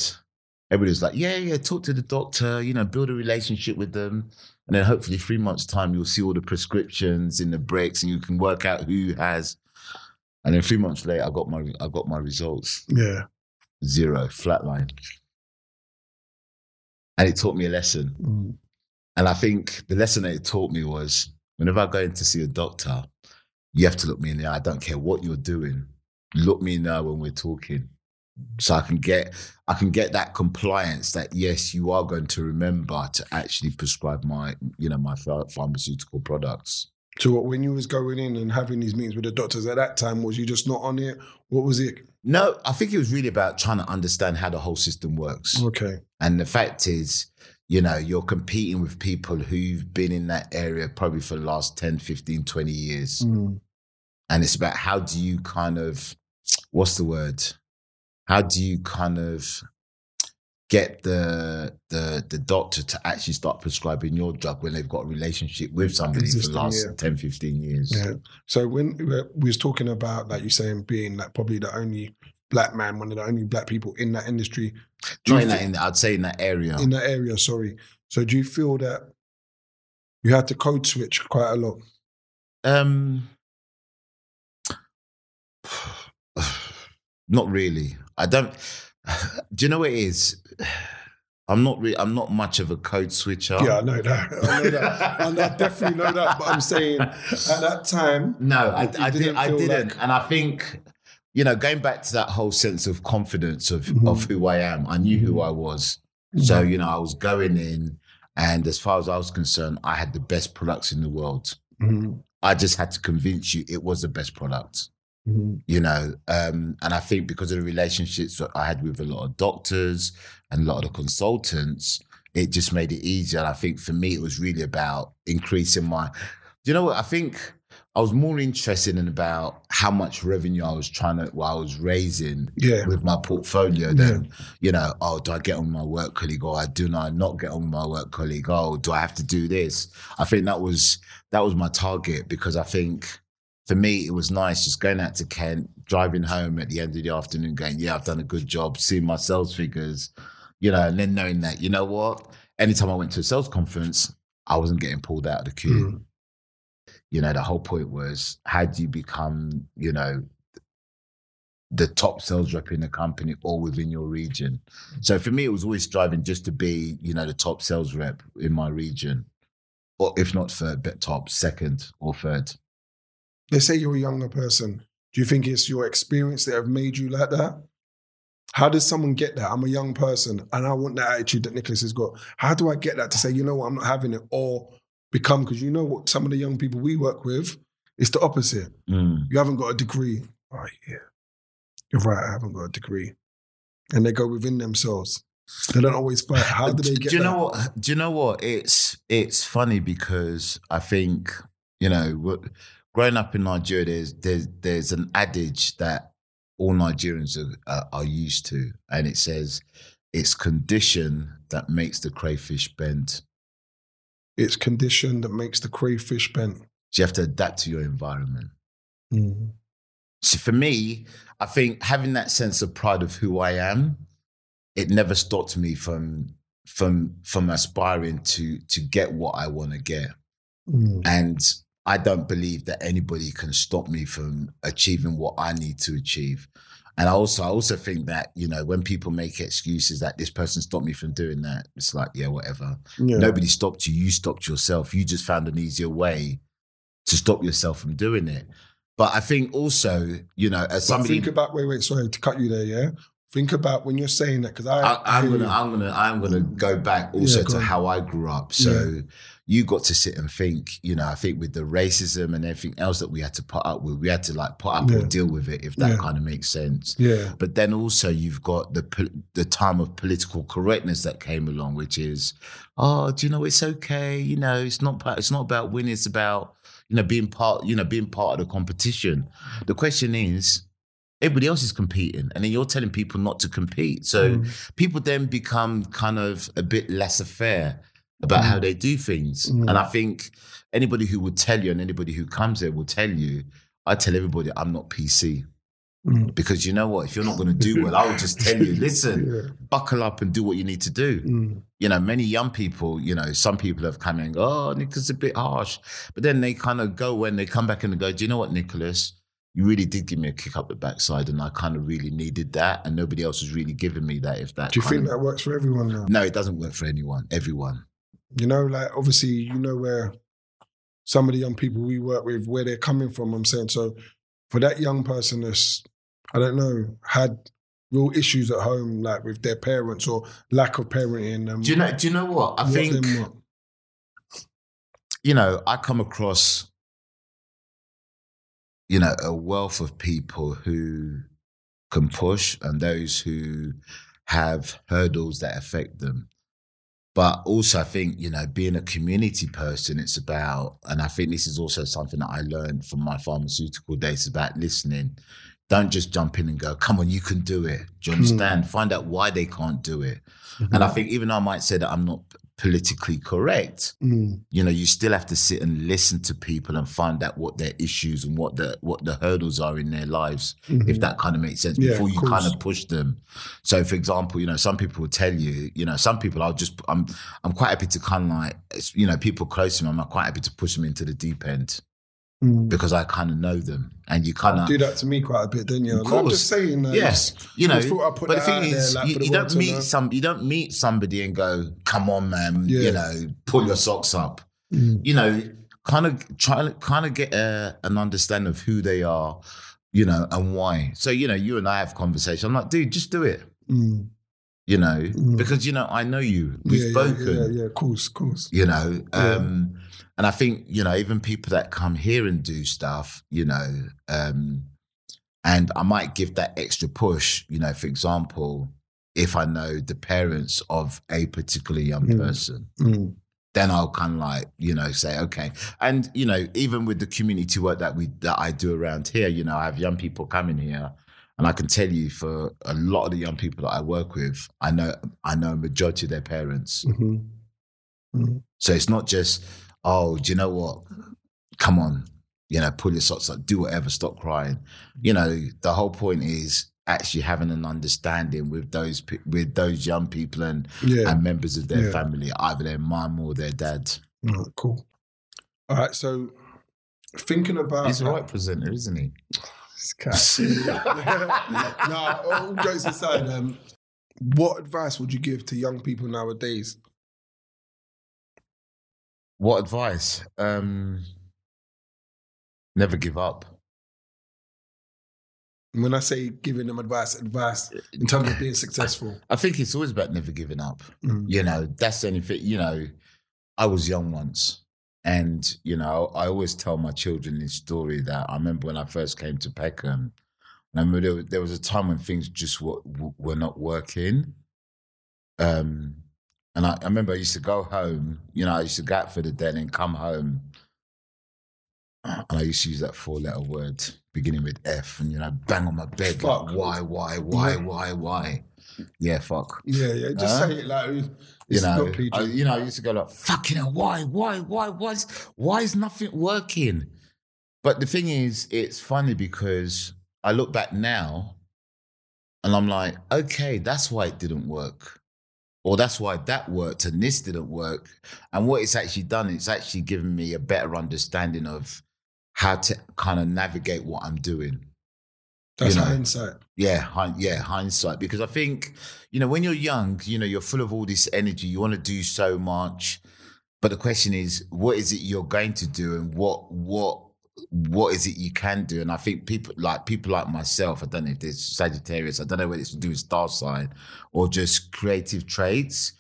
everybody was like, "Yeah, yeah, talk to the doctor. You know, build a relationship with them, and then hopefully three months time you'll see all the prescriptions in the bricks, and you can work out who has." And then three months later, I got my I got my results yeah. zero flatline, and it taught me a lesson. Mm. And I think the lesson that it taught me was whenever I go in to see a doctor, you have to look me in the eye. I don't care what you're doing. Look me in the eye when we're talking. So I can get I can get that compliance that yes, you are going to remember to actually prescribe my, you know, my pharmaceutical products. So what, when you was going in and having these meetings with the doctors at that time, was you just not on it? What was it? No, I think it was really about trying to understand how the whole system works. Okay. And the fact is, you know, you're competing with people who've been in that area probably for the last 10, 15, 20 years. Mm. and it's about how do you kind of what's the word how do you kind of get the the the doctor to actually start prescribing your drug when they've got a relationship with somebody for the last yeah. 10 15 years Yeah. So when we we was talking about, like you saying, being like probably the only black man, one of the only black people in that industry, not in that in, i'd say in that area in that area. Sorry. So do you feel that you had to code switch quite a lot? um not really i don't do you know what it is i'm not really i'm not much of a code switcher Yeah, I know that. I know that. and I definitely know that. But I'm saying at that time, No, I, I, didn't I didn't. like- and I think, you know, going back to that whole sense of confidence of, Mhm. of who I am, I knew who I was. So, you know, I was going in, and as far as I was concerned, I had the best products in the world. Mhm. I just had to convince you it was the best product, Mhm. you know. Um, and I think because of the relationships that I had with a lot of doctors and a lot of the consultants, it just made it easier. And I think for me, it was really about increasing my. Do you know what? I think I was more interested in about how much revenue I was trying to, well, I was raising yeah, with my portfolio than, you know, oh, do I get on with my work colleague or I do I not get on with my work colleague? Oh, do I have to do this? I think that was that was my target because I think for me it was nice just going out to Kent, driving home at the end of the afternoon, going, Yeah, I've done a good job, seeing my sales figures, you know, and then knowing that, you know what? Anytime I went to a sales conference, I wasn't getting pulled out of the queue Mm. you know the whole point was how do you become you know the top sales rep in the company or within your region. So for me, it was always striving just to be, you know, the top sales rep in my region, or if not third, but top, second or third. Let's say you're a younger person. Do you think it's your experience that have made you like that? How does someone get that? I'm a young person and I want that attitude that Nicholas has got. How do I get that to say, you know what, I'm not having it or become? Because you know what, some of the young people we work with, it's the opposite. Mm. You haven't got a degree. Oh, yeah. You're right, I haven't got a degree. And they go within themselves. They don't always fight. How do they get do you that? know what? Do you know what? It's it's funny because I think you know, what- growing up in Nigeria, there's there's there's an adage that all Nigerians are, are, are used to, and it says it's condition that makes the crayfish bend. It's condition that makes the crayfish bent. So you have to adapt to your environment. Mm. So for me, I think having that sense of pride of who I am, it never stopped me from from from aspiring to to get what I want to get. Mm. And I don't believe that anybody can stop me from achieving what I need to achieve. And I also I also think that, you know, when people make excuses that this person stopped me from doing that, it's like, yeah, whatever. Yeah. Nobody stopped you. You stopped yourself. You just found an easier way to stop yourself from doing it. But I think also, you know, as But somebody think about wait, wait, sorry to cut you there, yeah. Think about when you're saying that because I, I, I'm gonna. I'm gonna, I'm gonna go back also Yeah, go to on. how I grew up. So you got to sit and think. You know, I think with the racism and everything else that we had to put up with, we had to like put up or deal with it, if that Yeah. kind of makes sense. yeah, But then also you've got the the time of political correctness that came along, which is, oh, do you know it's okay? You know, it's not it's not about winning. It's about you know being part you know being part of the competition. The question is. Everybody else is competing, and then you're telling people not to compete. So Mm. people then become kind of a bit less faire about how they do things. Mm. And I think anybody who would tell you and anybody who comes there will tell you, I tell everybody I'm not PC. Mm. Because you know what? If you're not going to do well, I will just tell you, listen, Yeah. buckle up and do what you need to do. Mm. You know, many young people, you know, some people have come and go, oh, Nicholas is a bit harsh. But then they kind of go when they come back and they go, do you know what, Nicholas? You really did give me a kick up the backside and I kind of really needed that. And nobody else was really giving me that. If that Do you think of- that works for everyone now? No, it doesn't work for anyone, everyone. You know, like obviously, you know where some of the young people we work with, where they're coming from. I'm saying so for that young person that's, I don't know, had real issues at home, like with their parents or lack of parenting. Um, Do you know? Do you know what? I what think you know. I come across you know a wealth of people who can push and those who have hurdles that affect them. But also, I think you know, being a community person, it's about, and I think this is also something that I learned from my pharmaceutical days about listening. Don't just jump in and go, "Come on, you can do it." Do you hmm. understand? Find out why they can't do it. And I mm-hmm. think even though I might say that I'm not politically correct, Mm. you know, you still have to sit and listen to people and find out what their issues and what the what the hurdles are in their lives, if that kind of makes sense, Yeah, before you kind of push them. So, for example, you know, some people will tell you, you know, some people I'll just I'm I'm quite happy to kind of like, it's, you know, people close to me, I'm quite happy to push them into the deep end Mm. because I kind of know them, and you kind of Do that to me quite a bit, don't you? Of Like, I'm course. just saying that. Yes, you know. just I'd put but the thing is, there, like, you, you don't meet know. some. You don't meet somebody and go, "Come on, man," Yeah. you know, pull your socks up. Mm. You know, kind of try to kind of get a, an understanding of who they are, you know, and why. So you know, you and I have conversation. I'm like, dude, just do it. Mm. You know, Mm. because you know, I know you. We've yeah, yeah, spoken Yeah, yeah, of course, of course. you know Yeah. And i think you know even people that come here and do stuff you know um and i might give that extra push you know for example if i know the parents of a particular young Mm. person Mm. then i'll kind of like you know say okay and you know even with the community work that we that i do around here you know i have young people coming here and I can tell you, for a lot of the young people that I work with, I know I know a majority of their parents. Mhm. Mm. So it's not just, oh, do you know what? Come on, you know, pull your socks up, do whatever, stop crying. You know, the whole point is actually having an understanding with those with those young people and, Yeah. and members of their Yeah. family, either their mum or their dad. Mm, cool. All right. So thinking about He's the right presenter, isn't he? no, all jokes aside, um, what advice would you give to young people nowadays? What advice? Um, never give up. When I say giving them advice, advice in terms of being successful. I think it's always about never giving up. Mm. You know, that's the only thing. You know, I was young once, and you know, I always tell my children this story that I remember when I first came to Peckham. I remember there, was- there was a time when things just were, were not working. Um, and I, I remember I used to go home. You know, I used to go out for the day and come home. And I used to use that four-letter word beginning with F, and you know, bang on my bed Fuck. like, why, why, why, Yeah. why, why? Yeah, fuck Yeah, yeah. Just Huh? say it like you know. I, you know, I used to go like, fucking hell, why, why, why, why is, why is nothing working? But the thing is, it's funny because I look back now and I'm like, okay, that's why it didn't work. Or that's why that worked and this didn't work. And what it's actually done, it's actually given me a better understanding of how to kind of navigate what I'm doing. That's you know. hindsight. Yeah, hin- yeah, hindsight. Because I think, you know, when you're young, you know, you're full of all this energy. You want to do so much, but the question is, what is it you're going to do, and what what what is it you can do? And I think people like people like myself. I don't know if it's Sagittarius. I don't know whether it's to do with star sign or just creative traits.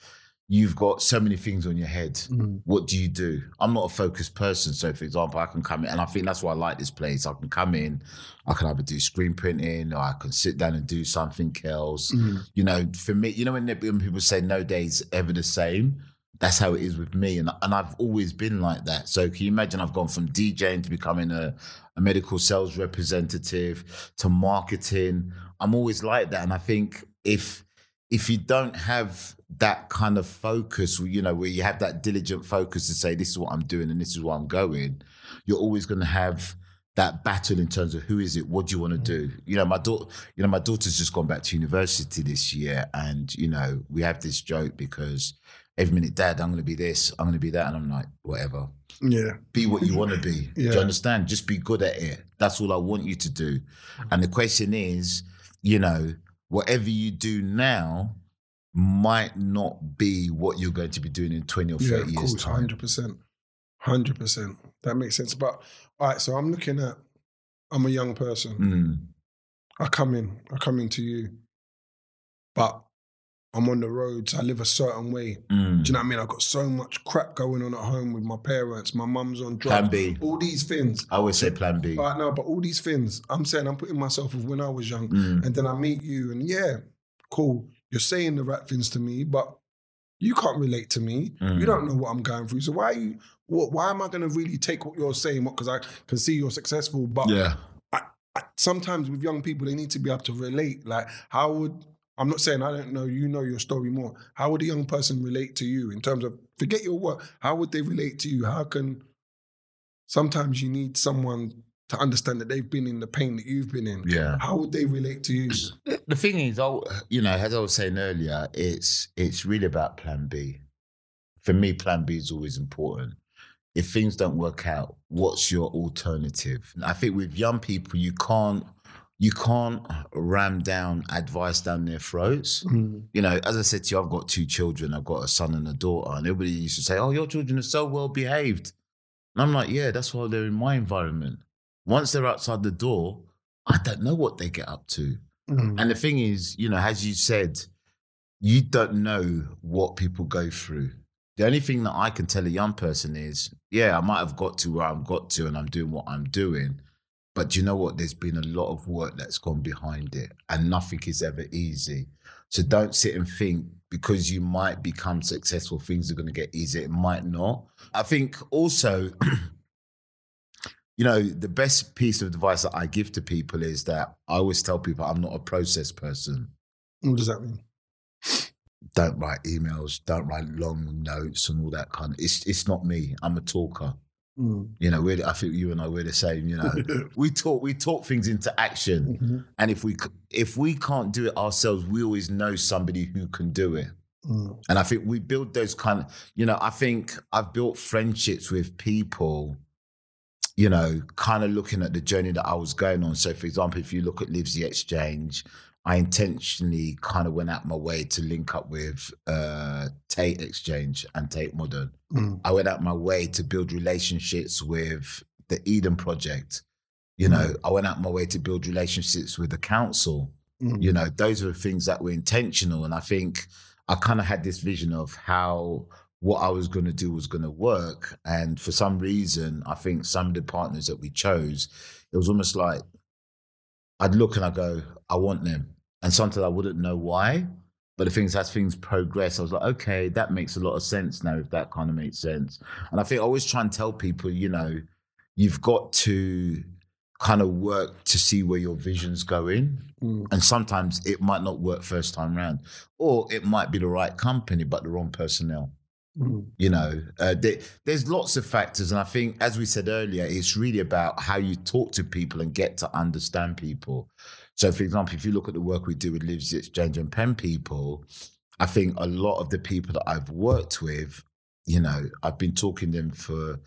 You've got so many things on your head Mm. what do you do? I'm not a focused person. So, for example, I can come in, and I think that's why I like this place. I can come in, I can either do screen printing or I can sit down and do something else. Mm. You know, for me, you know, when, when people say no day's ever the same, that's how it is with me. And, and I've always been like that. So, can you imagine I've gone from DJing to becoming a, a medical sales representative to marketing? I'm always like that. And I think if, if you don't have that kind of focus, you know, where you have that diligent focus to say, this is what I'm doing and this is where I'm going, you're always going to have that battle in terms of who is it, what do you want to do? Mm. You know, my daughter, you know, my daughter's just gone back to university this year, and you know, we have this joke because every minute, Dad, I'm going to be this, I'm going to be that, and I'm like, whatever. Yeah. Be what you want to be. Yeah. Do you understand? Just be good at it. That's all I want you to do. And the question is, you know, whatever you do now might not be what you're going to be doing in 20 or 30 Yeah, of years' course, time. hundred percent, hundred percent. That makes sense. But all right, so I'm looking at. I'm a young person. Mm, I come in. I come into you, but I'm on the roads. I live a certain way. mm. Do you know what I mean? I've got so much crap going on at home with my parents. My mum's on drugs. Plan. B. All these things. I always say plan B. Right now, but all these things, I'm saying I'm putting myself with when I was young, Mm, and then I meet you, and yeah, cool. You're saying the right things to me, but you can't relate to me. Mm. You don't know what I'm going through. So why are you? What, why am I going to really take what you're saying? What because I can see you're successful, but yeah. I, sometimes with young people, they need to be able to relate. Like, how would I'm not saying I don't know, you know your story more. How would a young person relate to you in terms of forget your work? How would they relate to you? How can sometimes you need someone to understand that they've been in the pain that you've been in? Yeah. How would they relate to you? The- The thing is, I, you know, as I was saying earlier, it's it's really about Plan B. For me, Plan B is always important. If things don't work out, what's your alternative? I think with young people, you can't you can't ram down advice down their throats. You know, as I said to you, I've got two children. I've got a son and a daughter, and everybody used to say, "Oh, your children are so well behaved," and I'm like, "Yeah, that's why they're in my environment. Once they're outside the door, I don't know what they get up to." Mm. And the thing is, you know, as you said, you don't know what people go through. The only thing that I can tell a young person is, yeah, I might have got to where I've got to and I'm doing what I'm doing. But do you know what? There's been a lot of work that's gone behind it and nothing is ever easy. So don't sit and think because you might become successful, things are going to get easier. It might not. I think also, you know, the best piece of advice that I give to people is that I always tell people I'm not a process person. What does that mean? Don't write emails, don't write long notes and all that kind of. It's it's not me. I'm a talker. Mm. You know, we're, I think you and I we're the same. You know, we talk we talk things into action, Mhm. and if we if we can't do it ourselves, we always know somebody who can do it. Mm. And I think we build those kind of, you know, I think I've built friendships with people, you know, kind of looking at the journey that I was going on. So, for example, if you look at Livesey Exchange, I intentionally kind of went out my way to link up with uh, Tate Exchange and Tate Modern. Mm. I went out my way to build relationships with the Eden Project. You know, I went out my way to build relationships with the council. Mm. You know, those are things that were intentional. And I think I kind of had this vision of how what I was going to do was going to work. And for some reason, I think some of the partners that we chose, it was almost like I'd look and I go, I want them. And sometimes I wouldn't know why. But the things as things progress, I was like, okay, that makes a lot of sense now, if that kind of makes sense. And I think I always try and tell people, you know, you've got to kind of work to see where your vision's going. Mm. And sometimes it might not work first time round, or it might be the right company, but the wrong personnel. Mm. You know, uh, there, there's lots of factors. And I think, as we said earlier, it's really about how you talk to people and get to understand people. So, for example, if you look at the work we do with Livesey Exchange and Pen People, I think a lot of the people that I've worked with, you know, I've been talking to them for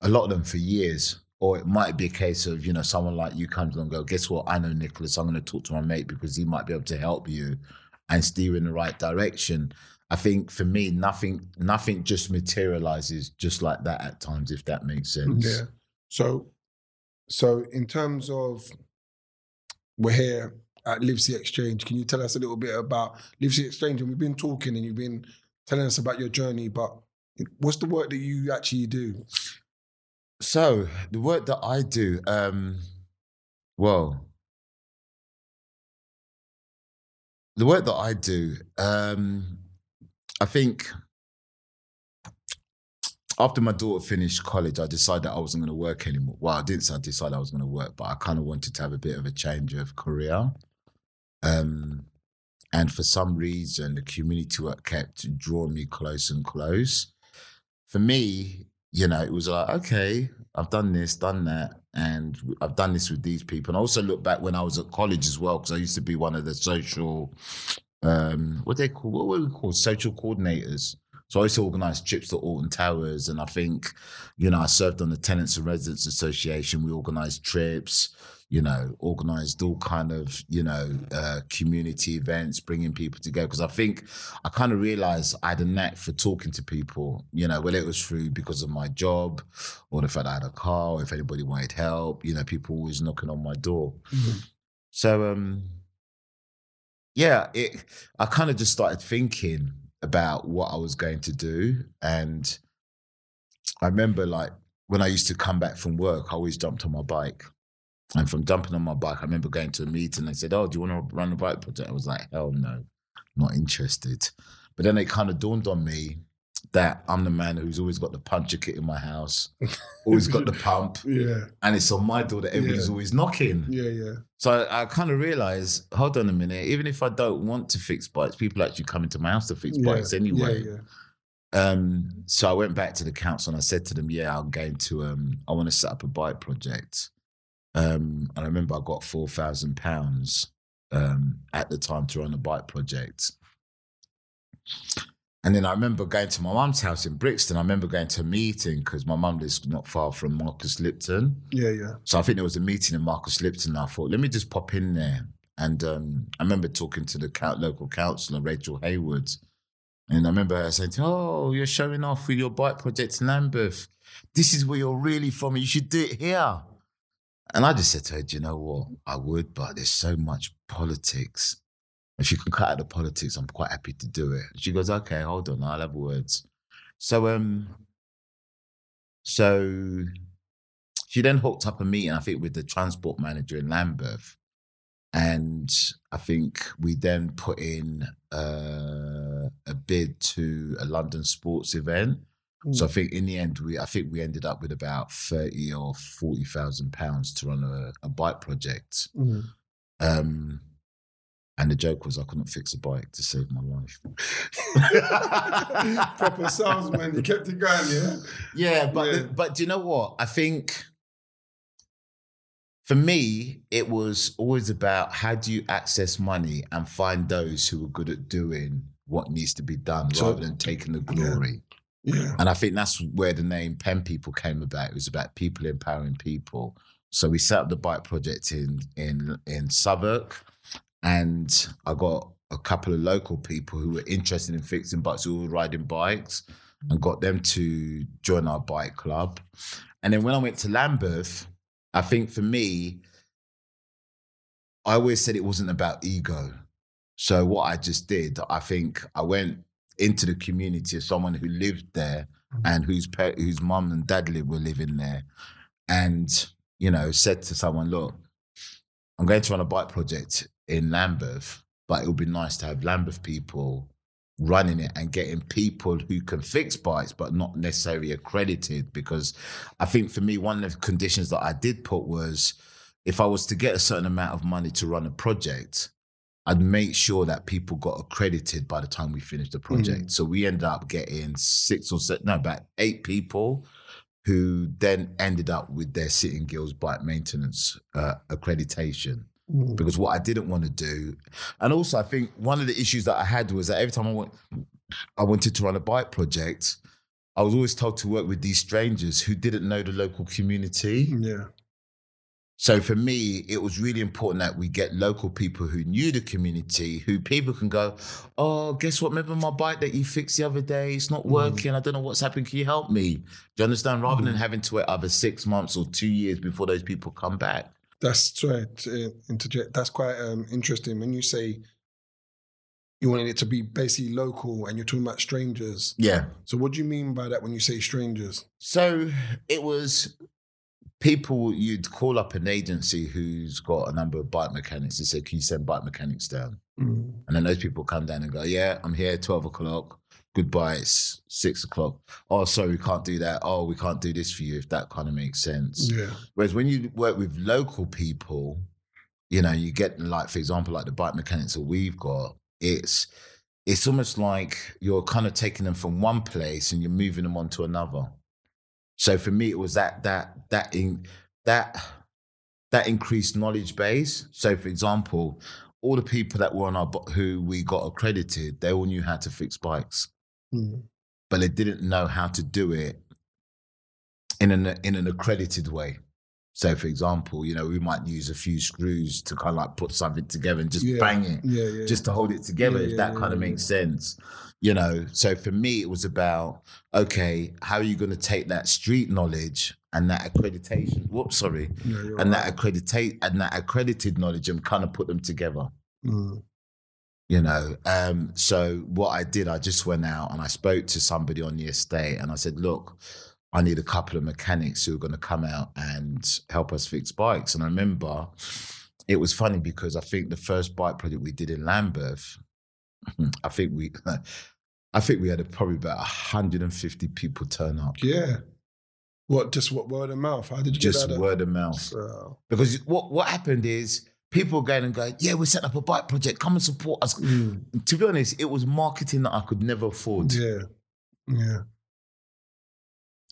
a lot of them for years. Or it might be a case of, you know, someone like you comes along and go, guess what? I know Nicholas. I'm going to talk to my mate because he might be able to help you and steer in the right direction. I think for me, nothing, nothing just materializes just like that at times, if that makes sense. Yeah. So, so in terms of we're here at Livesey Exchange, can you tell us a little bit about Livesey Exchange? And we've been talking and you've been telling us about your journey, but what's the work that you actually do? So the work that I do, um, well, the work that I do, um, I think after my daughter finished college, I decided I wasn't going to work anymore. Well, I didn't I decided I was going to work, but I kind of wanted to have a bit of a change of career. Um, and for some reason, the community work kept drawing me close and close. For me, you know, it was like, okay, I've done this, done that, and I've done this with these people. And I also look back when I was at college as well, because I used to be one of the social, um, what they call, what were we called, social coordinators. So I used to organise trips to Alton Towers, and I think, you know, I served on the Tenants and Residents Association. We organised trips, you know, organised all kind of, you know, uh, community events, bringing people together. Because I think I kind of realised I had a knack for talking to people, you know, whether it was through because of my job, or the fact I had a car, or if anybody wanted help, you know, people always knocking on my door. So, um, yeah, it. I kind of just started thinking about what I was going to do. And I remember like when I used to come back from work, I always jumped on my bike. And from jumping on my bike, I remember going to a meeting. And they said, Oh, do you want to run a bike project? I was like, Hell no, not interested. But then it kind of dawned on me that I'm the man who's always got the puncture kit in my house, always got the pump, Yeah, and it's on my door that everybody's Yeah. always knocking. yeah, yeah. So I, I kind of realized, hold on a minute, even if I don't want to fix bikes, people actually come into my house to fix yeah. bikes anyway. Yeah, yeah. Um, so I went back to the council and I said to them, yeah, I'm going to, um, I want to set up a bike project. Um, and I remember I got four thousand pounds um, at the time to run a bike project. And then I remember going to my mum's house in Brixton. I remember going to a meeting because my mum lives not far from Marcus Lipton. Yeah, yeah. So I think there was a meeting in Marcus Lipton. I thought, let me just pop in there. And um, I remember talking to the local councillor, Rachel Heywood. And I remember her saying, Oh, you're showing off with your bike project in Lambeth. This is where you're really from. You should do it here. And I just said to her, Do you know what? I would, but there's so much politics. If you can cut out the politics, I'm quite happy to do it. She goes, Okay, hold on, I'll have words. So um so she then hooked up a meeting, I think, with the transport manager in Lambeth. And I think we then put in uh, a bid to a London sports event. So I think in the end, we I think we ended up with about thirty or forty thousand pounds to run a, a bike project. Mm. Um, and the joke was I couldn't fix a bike to save my life. Proper salesman. You kept it going, yeah. Yeah, but Yeah. but do you know what? I think for me, it was always about how do you access money and find those who are good at doing what needs to be done So- rather than taking the glory. Yeah. And I think that's where the name Pen People came about. It was about people empowering people. So we set up the bike project in in in Southwark, and I got a couple of local people who were interested in fixing bikes, who were riding bikes, and got them to join our bike club. And then when I went to Lambeth, I think for me, I always said it wasn't about ego. So what I just did, I think I went into the community as someone who lived there and whose pa- whose mum and dad li- were living there, and you know said to someone, "Look, I'm going to run a bike project in Lambeth, but it would be nice to have Lambeth people running it and getting people who can fix bikes, but not necessarily accredited. Because I think for me, one of the conditions that I did put was if I was to get a certain amount of money to run a project, I'd make sure that people got accredited by the time we finished the project. So we ended up getting six or seven, no, about eight people who then ended up with their City & Guilds bike maintenance uh, accreditation Mm. because what I didn't want to do, and also I think one of the issues that I had was that every time I went, I wanted to run a bike project, I was always told to work with these strangers who didn't know the local community. Mm, yeah. So for me, it was really important that we get local people who knew the community, who people can go, oh, guess what? Remember my bike that you fixed the other day? It's not mm. working. I don't know what's happening. Can you help me? Do you understand? Rather than mm-hmm. having to wait either six months or two years before those people come back. That's sorry to interject. That's quite um, interesting when you say you wanted it to be basically local and you're talking about strangers. Yeah. So what do you mean by that when you say strangers? So it was people you'd call up an agency who's got a number of bike mechanics and say, Can you send bike mechanics down? Mm. And then those people come down and go, Yeah, I'm here, 12 o'clock. Goodbye, it's six o'clock. Oh, sorry, we can't do that. Oh, we can't do this for you, if that kind of makes sense. Yeah. Whereas when you work with local people, you know, you get like, for example, like the bike mechanics that we've got, it's it's almost like you're kind of taking them from one place and you're moving them on to another. So for me, it was that that that in that that increased knowledge base. So for example, all the people that were on our who we got accredited, they all knew how to fix bikes, Mm. but they didn't know how to do it in an in an accredited way. So for example, you know, we might use a few screws to kind of like put something together and just Yeah. bang it Yeah, yeah. just to hold it together, if that kind of makes sense. You know, so for me, it was about okay, how are you going to take that street knowledge and that accreditation? Whoops, sorry, and right. that accreditate and that accredited knowledge and kind of put them together. Mm. You know, um, so what I did, I just went out and I spoke to somebody on the estate and I said, look, I need a couple of mechanics who are going to come out and help us fix bikes. And I remember it was funny because I think the first bike project we did in Lambeth, I think we, I think we had probably about 150 people turn up. Yeah. What? Just what word of mouth? How did you Just word of mouth. So, Because what, what happened is people were going and going, yeah, we set up a bike project. Come and support us. mm. To be honest, it was marketing that I could never afford. Yeah. Yeah.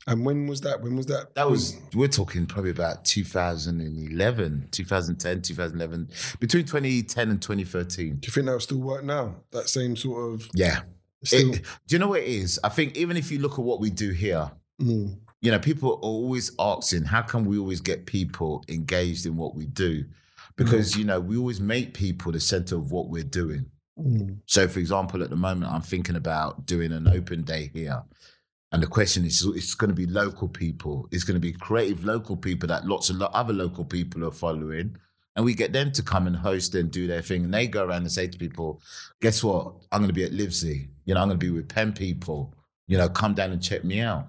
And when was that? When was that? That was, we're talking probably about 2011, 2010, 2011, between 2010 and 2013. Do you think that will still work now? That same sort of Yeah. still. It- do you know what it is? I think even if you look at what we do here, Mm. you know, people are always asking, how can we always get people engaged in what we do? Because, you know, we always make people the center of what we're doing. Mm. So, for example, at the moment, I'm thinking about doing an open day here. And the question is, it's going to be local people. It's going to be creative local people that lots of other local people are following. And we get them to come and host and do their thing. And they go around and say to people, guess what? I'm going to be at Livesey. You know, I'm going to be with Pen people. You know, come down and check me out.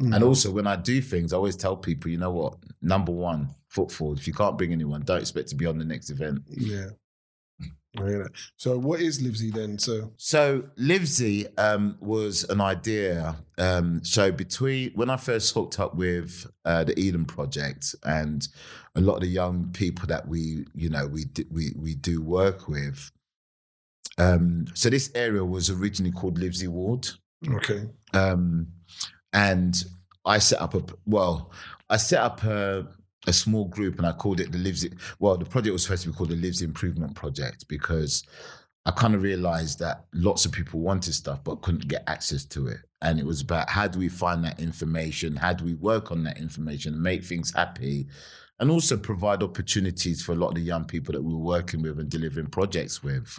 Mm. And also, when I do things, I always tell people, you know what? Number one, foot forward. If you can't bring anyone, don't expect to be on the next event. Yeah. I hear that. So what is Livesey then? So So Livesey um, was an idea. Um, so between when I first hooked up with uh, the Eden Project and a lot of the young people that we, you know, we we we do work with. Um, so this area was originally called Livesey Ward, okay. um, and I set up a well, I set up a, a small group and I called it the Lives. Well, the project was supposed to be called the Lives Improvement Project because I kind of realized that lots of people wanted stuff but couldn't get access to it. And it was about how do we find that information? How do we work on that information and make things happy? And also provide opportunities for a lot of the young people that we were working with and delivering projects with.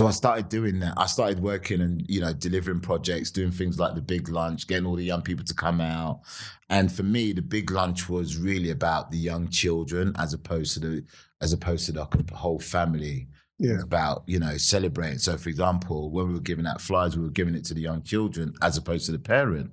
So I started doing that. I started working and you know delivering projects, doing things like the big lunch, getting all the young people to come out. And for me, the big lunch was really about the young children as opposed to the as opposed to the whole family. Yeah. It's about you know celebrating. So, for example, when we were giving out flyers, we were giving it to the young children as opposed to the parent.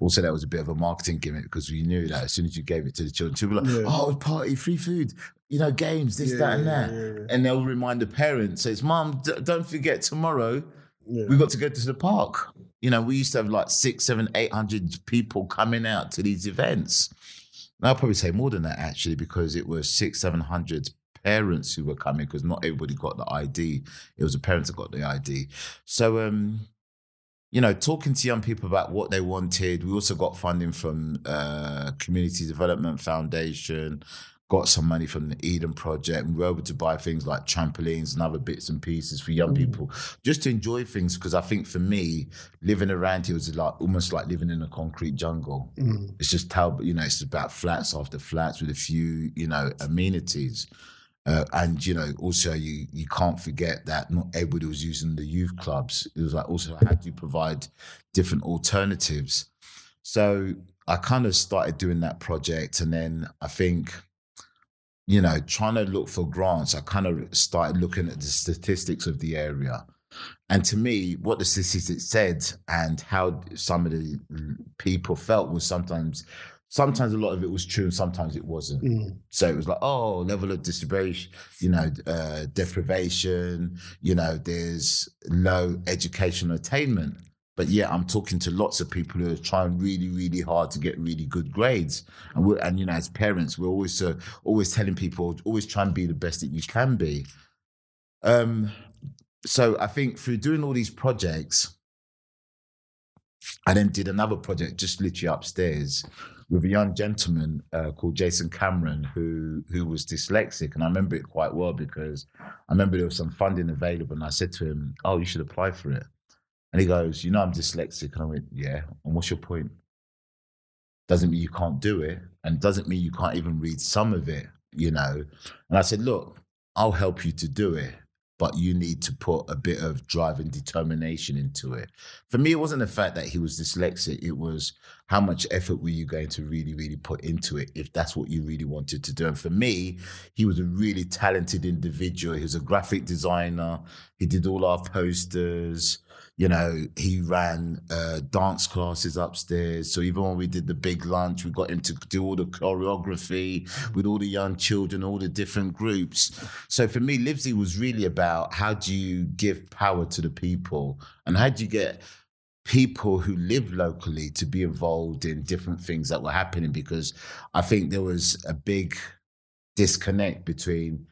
Also, that was a bit of a marketing gimmick because we knew that as soon as you gave it to the children, people were like, Yeah. "Oh, party, free food, you know, games, this, Yeah, that, and that," yeah, and they'll remind the parents. It's, "Mom, d- don't forget tomorrow we got to go to the park." You know, we used to have like six, seven, eight hundred people coming out to these events. And I'll probably say more than that actually, because it was six, seven hundred parents who were coming because not everybody got the ID. It was the parents that got the ID. So, um, you know, talking to young people about what they wanted. We also got funding from uh, Community Development Foundation. Got some money from the Eden Project. We were able to buy things like trampolines and other bits and pieces for young people, just to enjoy things. Because I think for me, living around here was like almost like living in a concrete jungle. Mm. It's just how you know it's about flats after flats with a few you know amenities. Uh, and you know, also you you can't forget that not everybody was using the youth clubs. It was like also how do you provide different alternatives? So I kind of started doing that project, and then I think, you know, trying to look for grants. I kind of started looking at the statistics of the area, and to me, what the statistics said and how some of the people felt was sometimes. Sometimes a lot of it was true, and sometimes it wasn't. Mm. So it was like, oh, level of deprivation, you know, uh, deprivation, you know, there's low educational attainment. But yeah, I'm talking to lots of people who are trying really, really hard to get really good grades. And we're, and you know, as parents, we're always uh, always telling people, always try and be the best that you can be. Um, so I think through doing all these projects, I then did another project just literally upstairs with a young gentleman uh, called Jason Cameron who who was dyslexic, and I remember it quite well because I remember there was some funding available, and I said to him, "Oh, you should apply for it." And he goes, "You know, I'm dyslexic," and I went, "Yeah." And what's your point? Doesn't mean you can't do it, and doesn't mean you can't even read some of it, you know. And I said, "Look, I'll help you to do it." But you need to put a bit of drive and determination into it. For me, it wasn't the fact that he was dyslexic. It was how much effort were you going to really, really put into it if that's what you really wanted to do. And for me, he was a really talented individual. He was a graphic designer. He did all our posters. You know, he ran uh, dance classes upstairs. So even when we did the big lunch, we got him to do all the choreography with all the young children, all the different groups. So for me, Livesey was really about how do you give power to the people and how do you get people who live locally to be involved in different things that were happening because I think there was a big disconnect between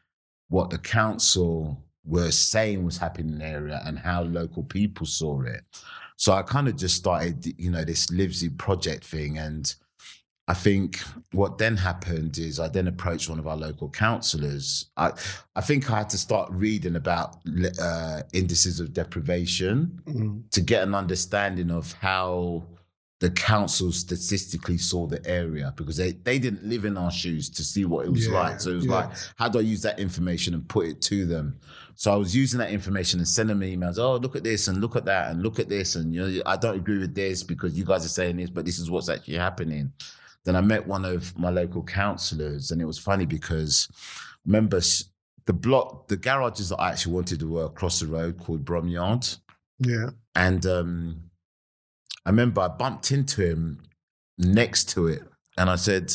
what the council were saying was happening in the area and how local people saw it. So I kind of just started, you know, this Livesey project thing. And I think what then happened is I then approached one of our local councillors. I, I think I had to start reading about uh, indices of deprivation Mm. to get an understanding of how the council statistically saw the area because they, they didn't live in our shoes to see what it was Yeah, like. So it was yeah. like, how do I use that information and put it to them? So I was using that information and sending them emails. Oh, look at this and look at that and look at this. And you know, I don't agree with this because you guys are saying this, but this is what's actually happening. Then I met one of my local councillors, and it was funny because remember the block, the garages that I actually wanted to were across the road called Bromyard. Yeah. And um, I remember I bumped into him next to it, and I said,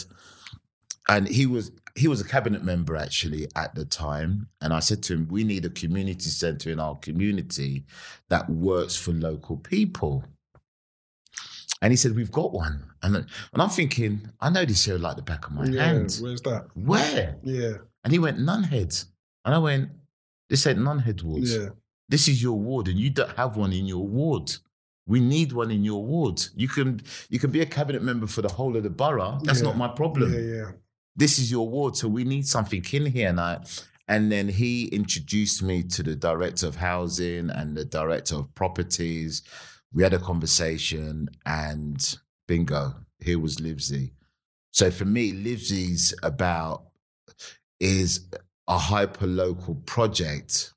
and he was he was a cabinet member actually at the time, and I said to him, "We need a community centre in our community that works for local people." And he said, "We've got one," and and I'm thinking, I know this area like the back of my yeah. hand. Where's that? Where? Yeah. And he went, Nunhead. And I went, This ain't Nunhead wards Yeah. this is your ward and you don't have one in your ward we need one in your ward you can you can be a cabinet member for the whole of the borough that's Yeah. not my problem Yeah. Yeah. this is your ward so we need something in here and i And then he introduced me to the director of housing and the director of properties. We had a conversation, and bingo, here was Livesey. So for me, Livesey's about is a hyper local project,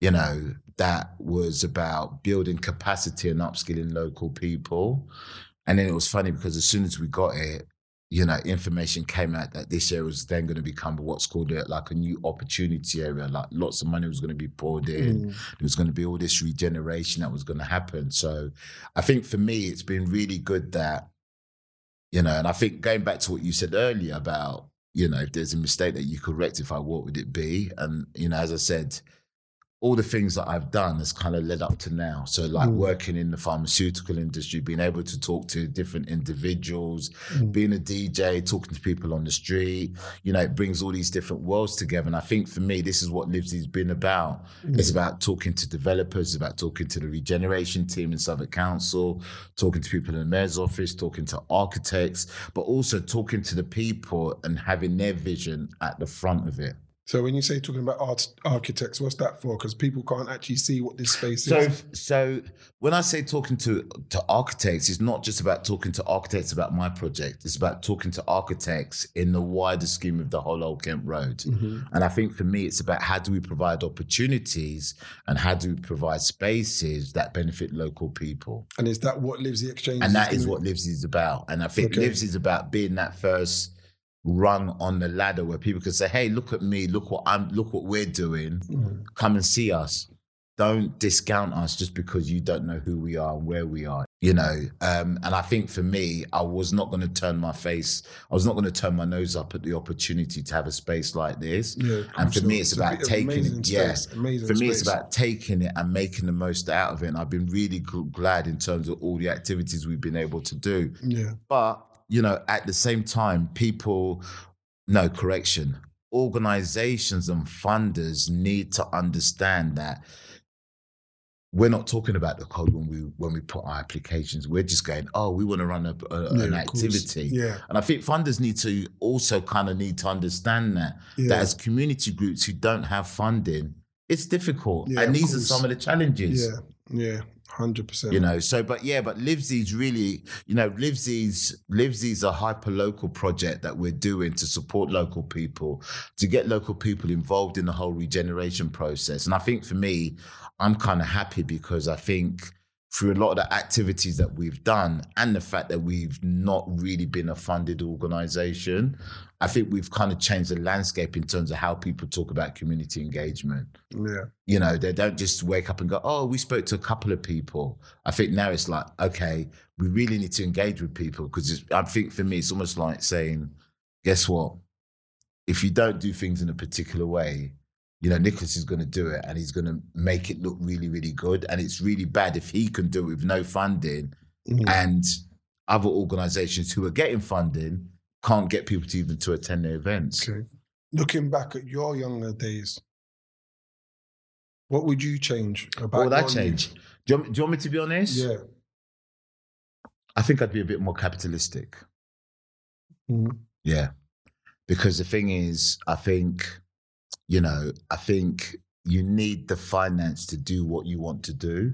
you know, that was about building capacity and upskilling local people. And then it was funny because as soon as we got it, you know, information came out that this area was then going to become what's called a, like a new opportunity area. Like lots of money was going to be poured in. Mm. There was going to be all this regeneration that was going to happen. So I think for me, it's been really good that, you know, and I think going back to what you said earlier about, you know, if there's a mistake that you could rectify, what would it be? And, you know, as I said, all the things that I've done has kind of led up to now. So, like mm. working in the pharmaceutical industry, being able to talk to different individuals, mm. being a DJ, talking to people on the street, you know, it brings all these different worlds together. And I think for me, this is what Livesey's been about. Mm. It's about talking to developers, it's about talking to the regeneration team in Southwark Council, talking to people in the mayor's office, talking to architects, but also talking to the people and having their vision at the front of it. So when you say talking about art, architects, what's that for? Because people can't actually see what this space so, is. So when I say talking to to architects, it's not just about talking to architects about my project. It's about talking to architects in the wider scheme of the whole Old Kent Road. Mm-hmm. And I think for me, it's about how do we provide opportunities and how do we provide spaces that benefit local people. And is that what Livesey Exchange? And that is, is what Livesey is about. And I think okay. Livesey is about being that first rung on the ladder where people can say, "Hey, look at me! Look what I'm! Look what we're doing! Mm. Come and see us! Don't discount us just because you don't know who we are and where we are." You know, um, and I think for me, I was not going to turn my face. I was not going to turn my nose up at the opportunity to have a space like this. Yeah, and for me, it's, it's about taking it. Yes, yeah, for me, space. it's about taking it and making the most out of it. And I've been really glad in terms of all the activities we've been able to do. Yeah, but you know, at the same time, people, no, correction, organizations and funders need to understand that we're not talking about the code when we when we put our applications. We're just going, oh, we want to run a, a, yeah, an activity. Yeah. And I think funders need to also kind of need to understand that yeah. that as community groups who don't have funding, it's difficult. Yeah, and these course. are some of the challenges. Yeah. Yeah. Hundred percent. You know, so but yeah, but Livesey's really, you know, Livesey's Livesey's a hyper local project that we're doing to support local people, to get local people involved in the whole regeneration process. And I think for me, I'm kind of happy because I think through a lot of the activities that we've done and the fact that we've not really been a funded organization, I think we've kind of changed the landscape in terms of how people talk about community engagement. Yeah. You know, they don't just wake up and go, oh, we spoke to a couple of people. I think now it's like, okay, we really need to engage with people because I think for me, it's almost like saying, guess what? If you don't do things in a particular way, you know, Nicholas is going to do it and he's going to make it look really, really good. And it's really bad if he can do it with no funding mm-hmm. and other organizations who are getting funding can't get people to even to attend their events. Okay. Looking back at your younger days, what would you change about What would I change? Do you, want, do you want me to be honest? Yeah. I think I'd be a bit more capitalistic. Mm-hmm. Yeah. Because the thing is, I think you know, I think you need the finance to do what you want to do.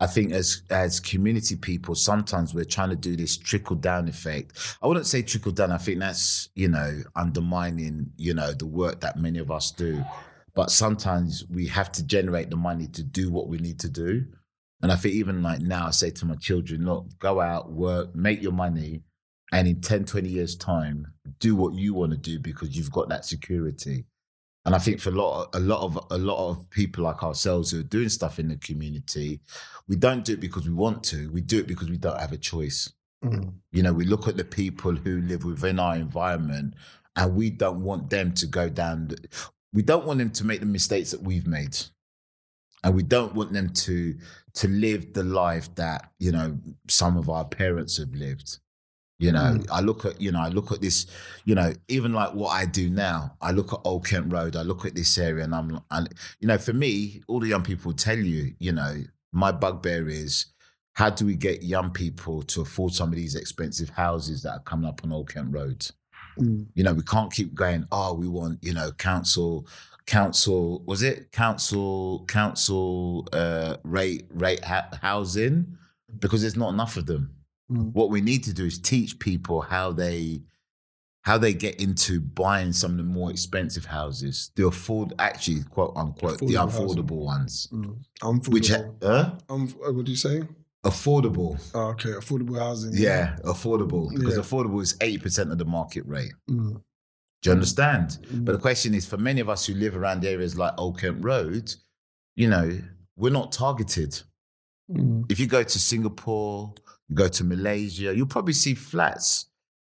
I think as as community people, sometimes we're trying to do this trickle down effect. I wouldn't say trickle down. I think that's you know undermining you know the work that many of us do. But sometimes we have to generate the money to do what we need to do. And I think even like now, I say to my children, look, go out, work, make your money, and in 10, 20 years' time, do what you want to do because you've got that security. And I think for a lot, of, a lot of a lot of people like ourselves who are doing stuff in the community, we don't do it because we want to. We do it because we don't have a choice. Mm. You know, we look at the people who live within our environment, and we don't want them to go down. The, we don't want them to make the mistakes that we've made, and we don't want them to to live the life that you know some of our parents have lived. You know, mm. I look at, you know, I look at this, you know, even like what I do now, I look at Old Kent Road, I look at this area and I'm, and, you know, for me, all the young people tell you, you know, my bugbear is how do we get young people to afford some of these expensive houses that are coming up on Old Kent Road? Mm. You know, we can't keep going, oh, we want, you know, council council was it council council uh, rate rate ha- housing because there's not enough of them. Mm. What we need to do is teach people how they how they get into buying some of the more expensive houses, the afford actually quote unquote the Affordable housing. ones, Mm. which Affordable. uh, Um, what do you say? affordable. Oh, okay, affordable housing. Yeah, affordable because Yeah. affordable is eighty percent of the market rate. Mm. Do you understand? Mm. But the question is, for many of us who live around areas like Old Kent Road, you know, we're not targeted. Mm. If you go to Singapore, you go to Malaysia, you'll probably see flats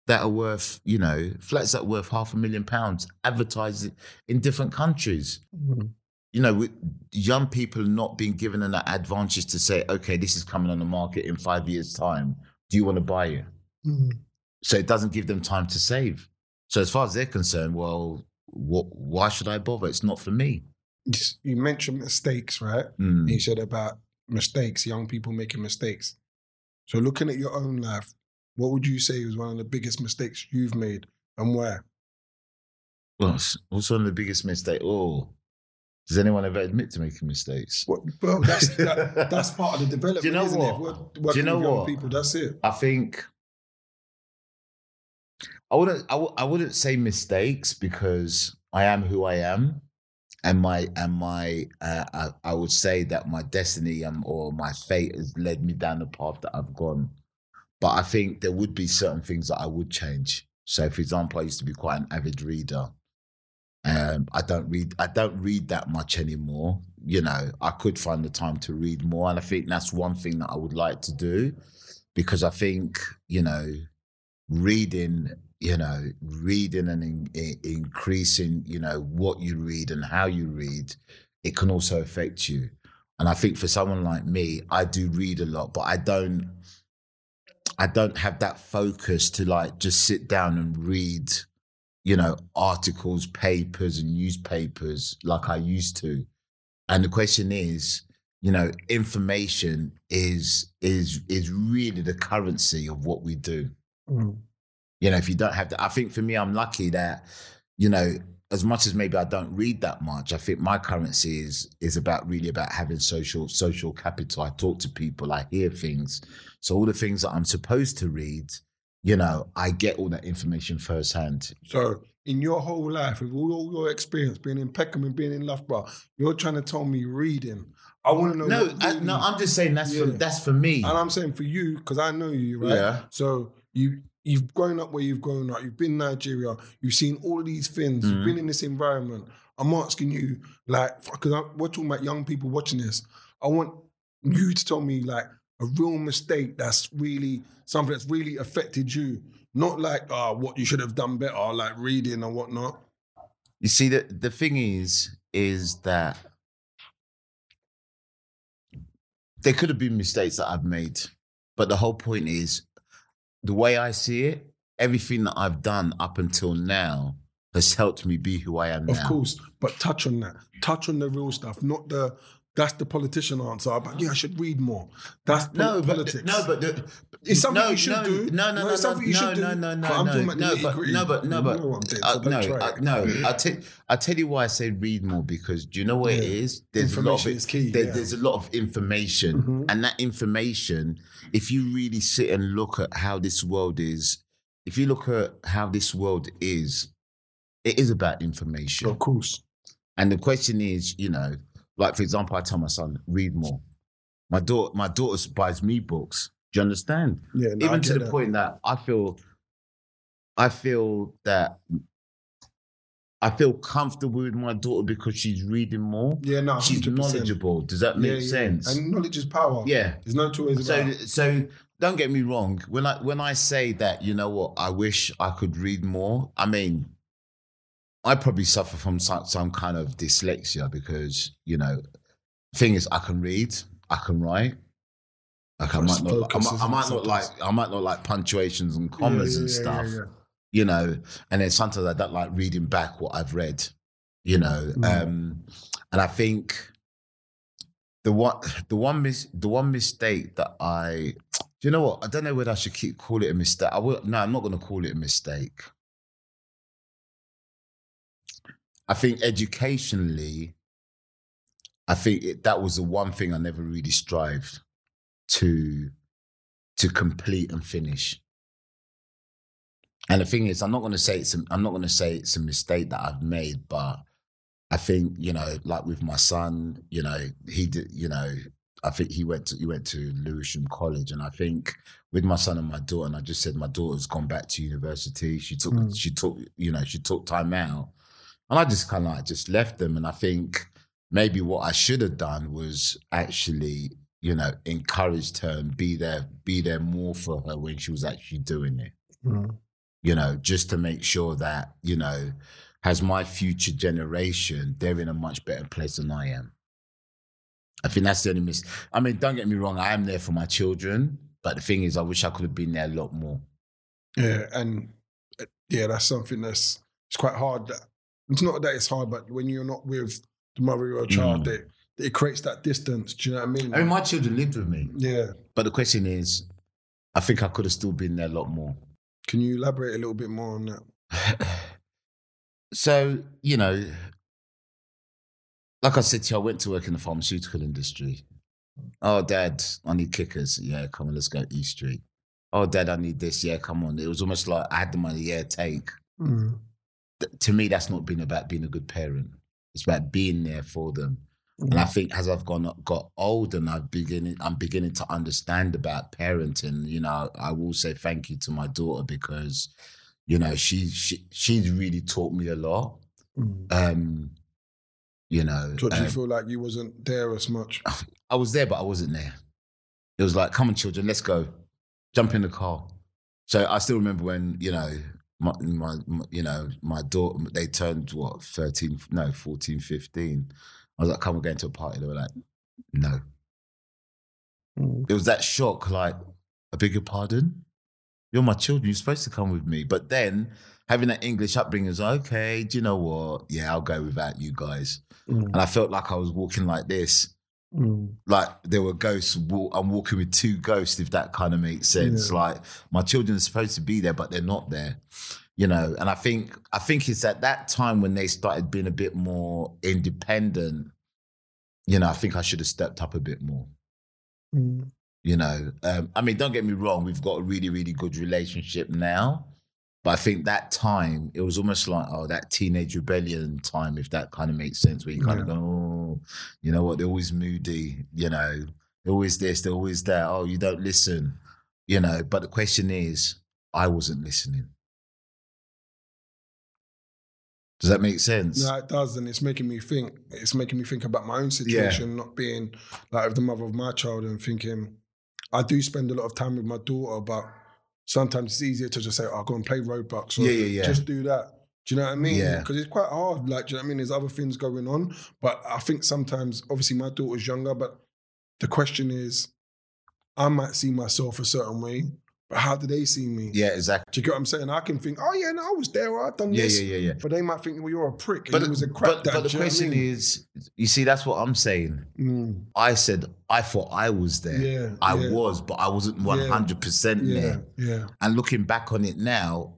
that are worth, you know, flats that are worth half a million pounds advertised in different countries. Mm. You know, with young people not being given an advantage to say, okay, this is coming on the market in five years' time. Do you want to buy it? Mm. So it doesn't give them time to save. So as far as they're concerned, well, what, why should I bother? It's not for me. You You mentioned mistakes, right? Mm. You said about mistakes, young people making mistakes. So looking at your own life, what would you say was one of the biggest mistakes you've made and where? Well, what's one of the biggest mistakes? Oh, does anyone ever admit to making mistakes? Well, that's that, that's part of the development, Do you know isn't what? it? We're Do you know what? people, that's it. I think I wouldn't. I, w- I wouldn't say mistakes because I am who I am, and my and my. Uh, I, I would say that my destiny um, or my fate has led me down the path that I've gone. But I think there would be certain things that I would change. So, for example, I used to be quite an avid reader. Um, I don't read. I don't read that much anymore. You know, I could find the time to read more, and I think that's one thing that I would like to do, because I think you know, reading, you know, reading and in, in, increasing, you know, what you read and how you read, it can also affect you. And I think for someone like me, I do read a lot, but I don't. I don't have that focus to like just sit down and read you know, articles, papers, and newspapers like I used to. And the question is, you know, information is is is really the currency of what we do. Mm. You know, if you don't have that, I think for me, I'm lucky that, you know, as much as maybe I don't read that much, I think my currency is is about really about having social social capital. I talk to people, I hear things. So all the things that I'm supposed to read, you know, I get all that information firsthand. So in your whole life, with all, your experience being in Peckham and being in Loughborough, you're trying to tell me reading. I want to know. No, I, no, I'm just saying that's for that's for me. And I'm saying for you, because I know you, right? Yeah. So you you've grown up where you've grown up. You've been in Nigeria. You've seen all of these things. You've Mhm. been in this environment. I'm asking you, like, because we're talking about young people watching this. I want you to tell me, like, a real mistake that's really something that's really affected you. Not like uh, what you should have done better, like reading and whatnot. You see, the the thing is, is that there could have been mistakes that I've made, but the whole point is, the way I see it, everything that I've done up until now has helped me be who I am Of now. course, but touch on that. Touch on the real stuff, not the. That's the politician answer. But yeah, I should read more. That's No, but politics. no, but the, It's something no, you should no, do. No, no, No, no, no, something you no, should do. no, no, no, But no, about no, but no, but no, You but know what I'm saying, uh, so don't no, uh, it. no. I tell I tell you why I say read more because do you know what it Yeah. is? There's a lot of Information it- is key, there- yeah. There's a lot of information, Mhm. and that information, if you really sit and look at how this world is, if you look at how this world is, it is about information. Of course. And the question is, you know, like for example, I tell my son, read more. My daughter, my daughter buys me books. Do you understand? Yeah. no, Even to the that. point that I feel, I feel that I feel comfortable with my daughter because she's reading more. Yeah, no, she's 100%. knowledgeable. Does that make Yeah, yeah. sense? And knowledge is power. yeah. There's no two ways So, about it. so don't get me wrong. When I when I say that, you know what, I wish I could read more. I mean, I probably suffer from some, some kind of dyslexia because you know, thing is, I can read, I can write. Like I might not, I might, I might not like. I might not like punctuations and commas Yeah, and yeah, yeah, stuff. yeah. You know, and then sometimes I don't like reading back what I've read. You know, Mm. um, and I think the one the one mis- the one mistake that I do you know what I don't know whether I should keep call it a mistake. I will no, I'm not going to call it a mistake. I think educationally, I think it, that was the one thing I never really strived to to complete and finish. And the thing is, I'm not going to say it's a, I'm not going to say it's a mistake that I've made, but I think you know, like with my son, you know, he did, you know, I think he went to he went to Lewisham College, and I think with my son and my daughter, and I just said my daughter's gone back to university. She took Mm. she took you know she took time out, and I just kind of like just left them. And I think maybe what I should have done was actually you know encouraged her and be there be there more for her when she was actually doing it. Mm. You know, just to make sure that you know has my future generation they're in a much better place than I am. I think that's the only miss. I mean, don't get me wrong, I am there for my children, but the thing is, I wish I could have been there a lot more. Yeah, and uh, yeah, that's something that's it's quite hard. That, it's not that it's hard, but when you're not with the mother of your child, Mm. it, it creates that distance. Do you know what I mean? I mean, my children lived with me, yeah. but the question is, I think I could have still been there a lot more. Can you elaborate a little bit more on that? so, you know, like I said to you, I went to work in the pharmaceutical industry. Oh, dad, I need kickers. Yeah, come on, let's go East Street. Oh, dad, I need this. Yeah, come on. It was almost like I had the money. Yeah, take. Mm. To me, that's not been about being a good parent. It's about being there for them. And I think as I've gone got older and I've beginning I'm beginning to understand about parenting, you know, I will say thank you to my daughter because, you know, she she she's really taught me a lot. Mm. Um, you know, So do you um, feel like you wasn't there as much? I was there, but I wasn't there. It was like, come on, children, let's go. Jump in the car. So I still remember when, you know, my, my, my you know, my daughter, they turned what, 13, no, 14, 15. I was like, come, we're going to a party. They were like, no. Mm. It was that shock, like, I beg your pardon? You're my children. You're supposed to come with me. But then having that English upbringing is okay, do you know what? Yeah, I'll go without you guys. Mm. And I felt like I was walking like this Mm. like there were ghosts. Walk, I'm walking with two ghosts, if that kind of makes sense. Yeah. Like my children are supposed to be there, but they're not there. You know, and I think I think it's at that time when they started being a bit more independent. You know, I think I should have stepped up a bit more. Mm. You know, um, I mean, don't get me wrong, we've got a really, really good relationship now. But I think that time, it was almost like, oh, that teenage rebellion time, if that kind of makes sense, where you kind of Yeah. go, oh, you know what, they're always moody, you know, they're always this, they're always that. Oh, you don't listen, you know. But the question is, I wasn't listening. Does that make sense? No, it does, and it's making me think. It's making me think about my own situation, not being like the mother of my child, and thinking I do spend a lot of time with my daughter, but sometimes it's easier to just say, "I'll go and play Roblox," or Yeah, yeah, yeah. just do that. Do you know what I mean? Yeah. Because it's quite hard. Like, do you know what I mean? There's other things going on, but I think sometimes, obviously, my daughter's younger, but the question is, I might see myself a certain way, but how do they see me? Yeah, exactly. Do you get what I'm saying? I can think, oh yeah, no, I was there, or I done Yeah, this. yeah, yeah, yeah. But they might think, well, you're a prick. And But, you was a crap but, but the know I question mean? is, you see, that's what I'm saying. Mm, I said I thought I was there. Yeah, I yeah. was, but I wasn't one hundred percent yeah, there. yeah, And looking back on it now,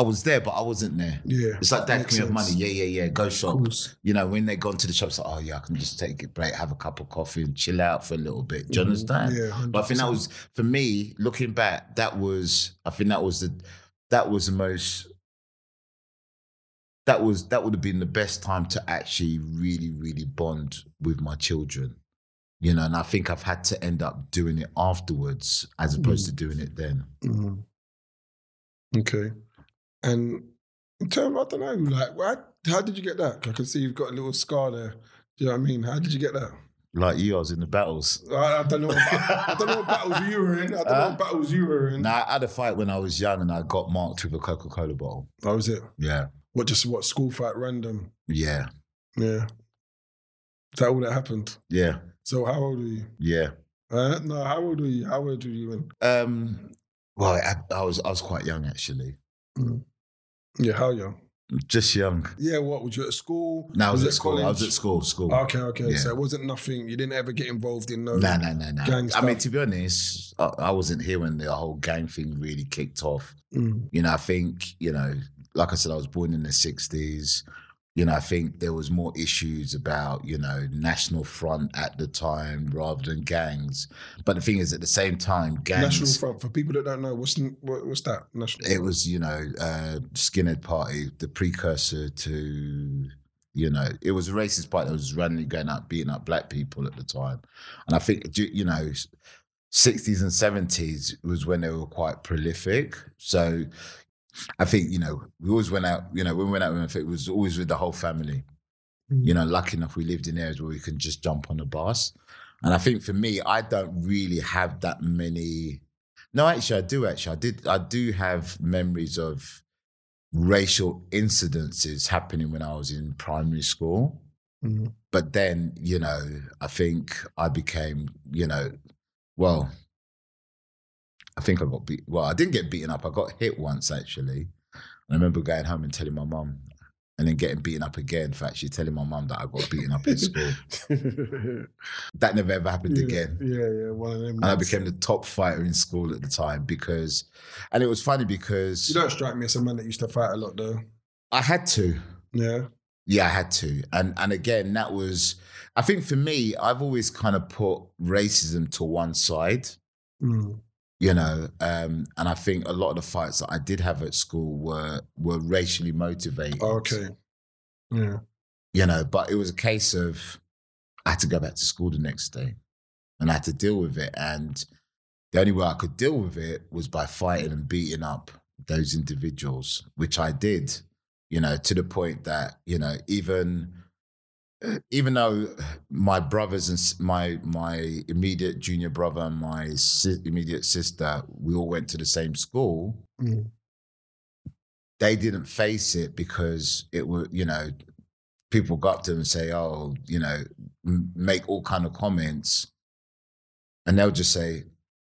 I was there, but I wasn't there. yeah. It's like, That Dad, can have money? Yeah, yeah, yeah. Go shop. You know, when they gone to the shops, like, oh yeah, I can just take a break, have a cup of coffee, and chill out for a little bit. Do you Mhm. understand? Yeah, But I think that was for me. Looking back, that was. I think that was the. That was the most. That was that would have been the best time to actually really really bond with my children, you know. And I think I've had to end up doing it afterwards as opposed to doing it then. Mhm. Okay. And in terms, I don't know, like, what, how did you get that? I can see you've got a little scar there. Do you know what I mean? How did you get that? Like you, I was in the battles. I, I don't know. What, I don't know what battles you were in. I don't know what battles you were in. Now I had a fight when I was young, and I got marked with a Coca Cola bottle. How was it? Yeah, What? Just what? School fight, random. yeah, Yeah. Is that all that happened? yeah, So how old are you? yeah. Uh, no, how old were you? How old were you when? Um, well, I, I was I was quite young actually, Yeah, how young? just young. Yeah, what was you at school? No, I was, it at school. I was at school. School. Okay, okay. Yeah. So it wasn't nothing. You didn't ever get involved in no. No, no, no, no. gang I mean, to be honest, I, I wasn't here when the whole gang thing really kicked off. Mm, You know, I think you know, like I said, I was born in the '60s. You know, I think there was more issues about, you know, National Front at the time rather than gangs. But the thing is, at the same time, gangs. National Front. For people that don't know, what's what, what's that? National. It was, you know, uh, Skinhead Party, the precursor to, you know, it was a racist party that was randomly going out beating up black people at the time. And I think, you you know, 60s and 70s was when they were quite prolific. So I think, you know, we always went out, you know, when we went out, with it was always with the whole family. Mm. You know, lucky enough we lived in areas where we can just jump on a bus. And I think for me, I don't really have that many. No, actually, I do. Actually, I did. I do have memories of racial incidences happening when I was in primary school. Mhm. But then, you know, I think I became, you know, well, I think I got beat. Well, I didn't get beaten up. I got hit once actually. I remember going home and telling my mum, and then getting beaten up again for actually telling my mum that I got beaten up in school. That never ever happened yeah, again. Yeah, yeah, one of them. And I became the top fighter in school at the time because, and it was funny because You don't strike me as a man that used to fight a lot, though. I had to. Yeah. Yeah, I had to. And and again, that was I think for me, I've always kind of put racism to one side, Mm. You know. Um, and I think a lot of the fights that I did have at school were were racially motivated. Okay. Yeah. You know, but it was a case of I had to go back to school the next day and I had to deal with it. And the only way I could deal with it was by fighting and beating up those individuals, which I did, you know, to the point that, you know, even even though my brothers and my my immediate junior brother and my si- immediate sister, we all went to the same school, Mm. they didn't face it because it was, you know, people got to them and say, "Oh, you know," m- make all kind of comments, and they'll just say,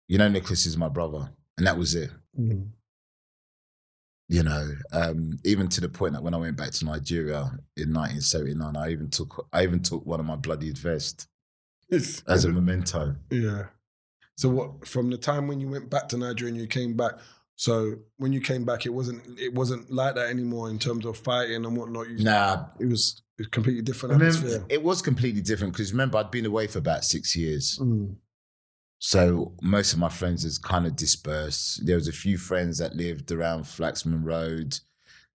"You know, Nicholas is my brother," and that was it. Mm. You know, um, even to the point that when I went back to Nigeria in 1979, I even took I even took one of my bloodied vest as a memento. yeah. So what? From the time when you went back to Nigeria and you came back. So when you came back, it wasn't it wasn't like that anymore in terms of fighting and whatnot. You, Nah, It was a completely different remember, atmosphere. it was completely different because remember I'd been away for about six years. Mm. So most of my friends is kind of dispersed. There was a few friends that lived around Flaxman Road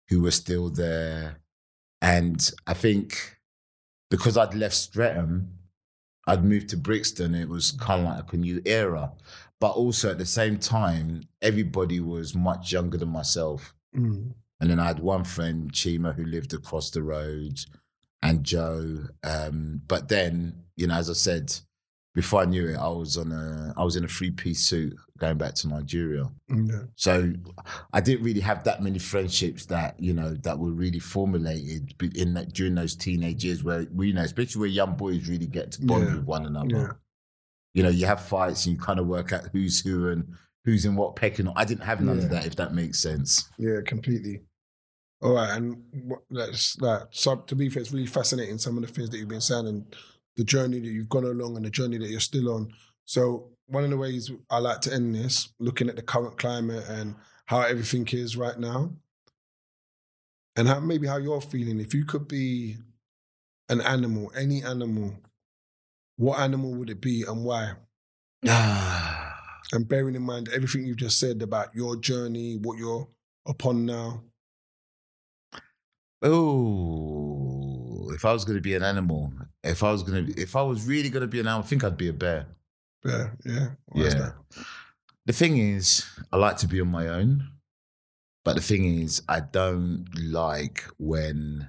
who were still there. And I think because I'd left Streatham, I'd moved to Brixton. It was kind of like a new era. But also at the same time, everybody was much younger than myself. Mm. And then I had one friend, Chima, who lived across the road, and Joe. Um, but then, you know, as I said, before I knew it, I was on a I was in a three piece suit going back to Nigeria. Yeah. So I didn't really have that many friendships that you know that were really formulated in that during those teenage years where we, you know, especially where young boys really get to bond Yeah. with one another. Yeah. You know, you have fights and you kind of work out who's who and who's in what pecking. I didn't have none of that, if that makes sense. Yeah, completely. All right, and what, that's that. So to be fair, it's really fascinating some of the things that you've been saying and the journey that you've gone along and the journey that you're still on. So one of the ways I like to end this, looking at the current climate and how everything is right now, and how maybe how you're feeling. If you could be an animal, any animal, what animal would it be and why? And bearing in mind everything you've just said about your journey, what you're upon now. Oh, if I was going to be an animal, if I was going to, if I was really going to be an animal, I think I'd be a bear. Yeah, yeah. Why Yeah. The thing is, I like to be on my own, but the thing is, I don't like when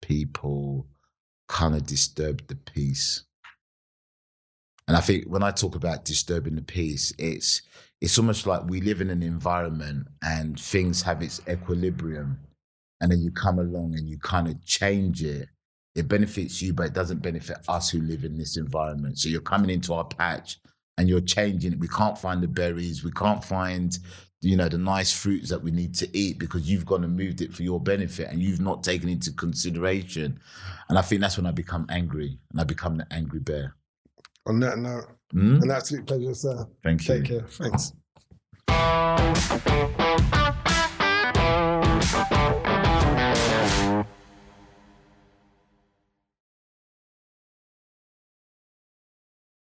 people kind of disturb the peace. And I think when I talk about disturbing the peace, it's it's almost like we live in an environment and things have its equilibrium, and then you come along and you kind of change it. It benefits you, but it doesn't benefit us who live in this environment. So you're coming into our patch and you're changing it. We can't find the berries. We can't find, you know, the nice fruits that we need to eat because you've gone and moved it for your benefit and you've not taken into consideration. And I think that's when I become angry and I become the angry bear. On that note, Hmm? an absolute pleasure, sir. Thank you. Take care. Thanks.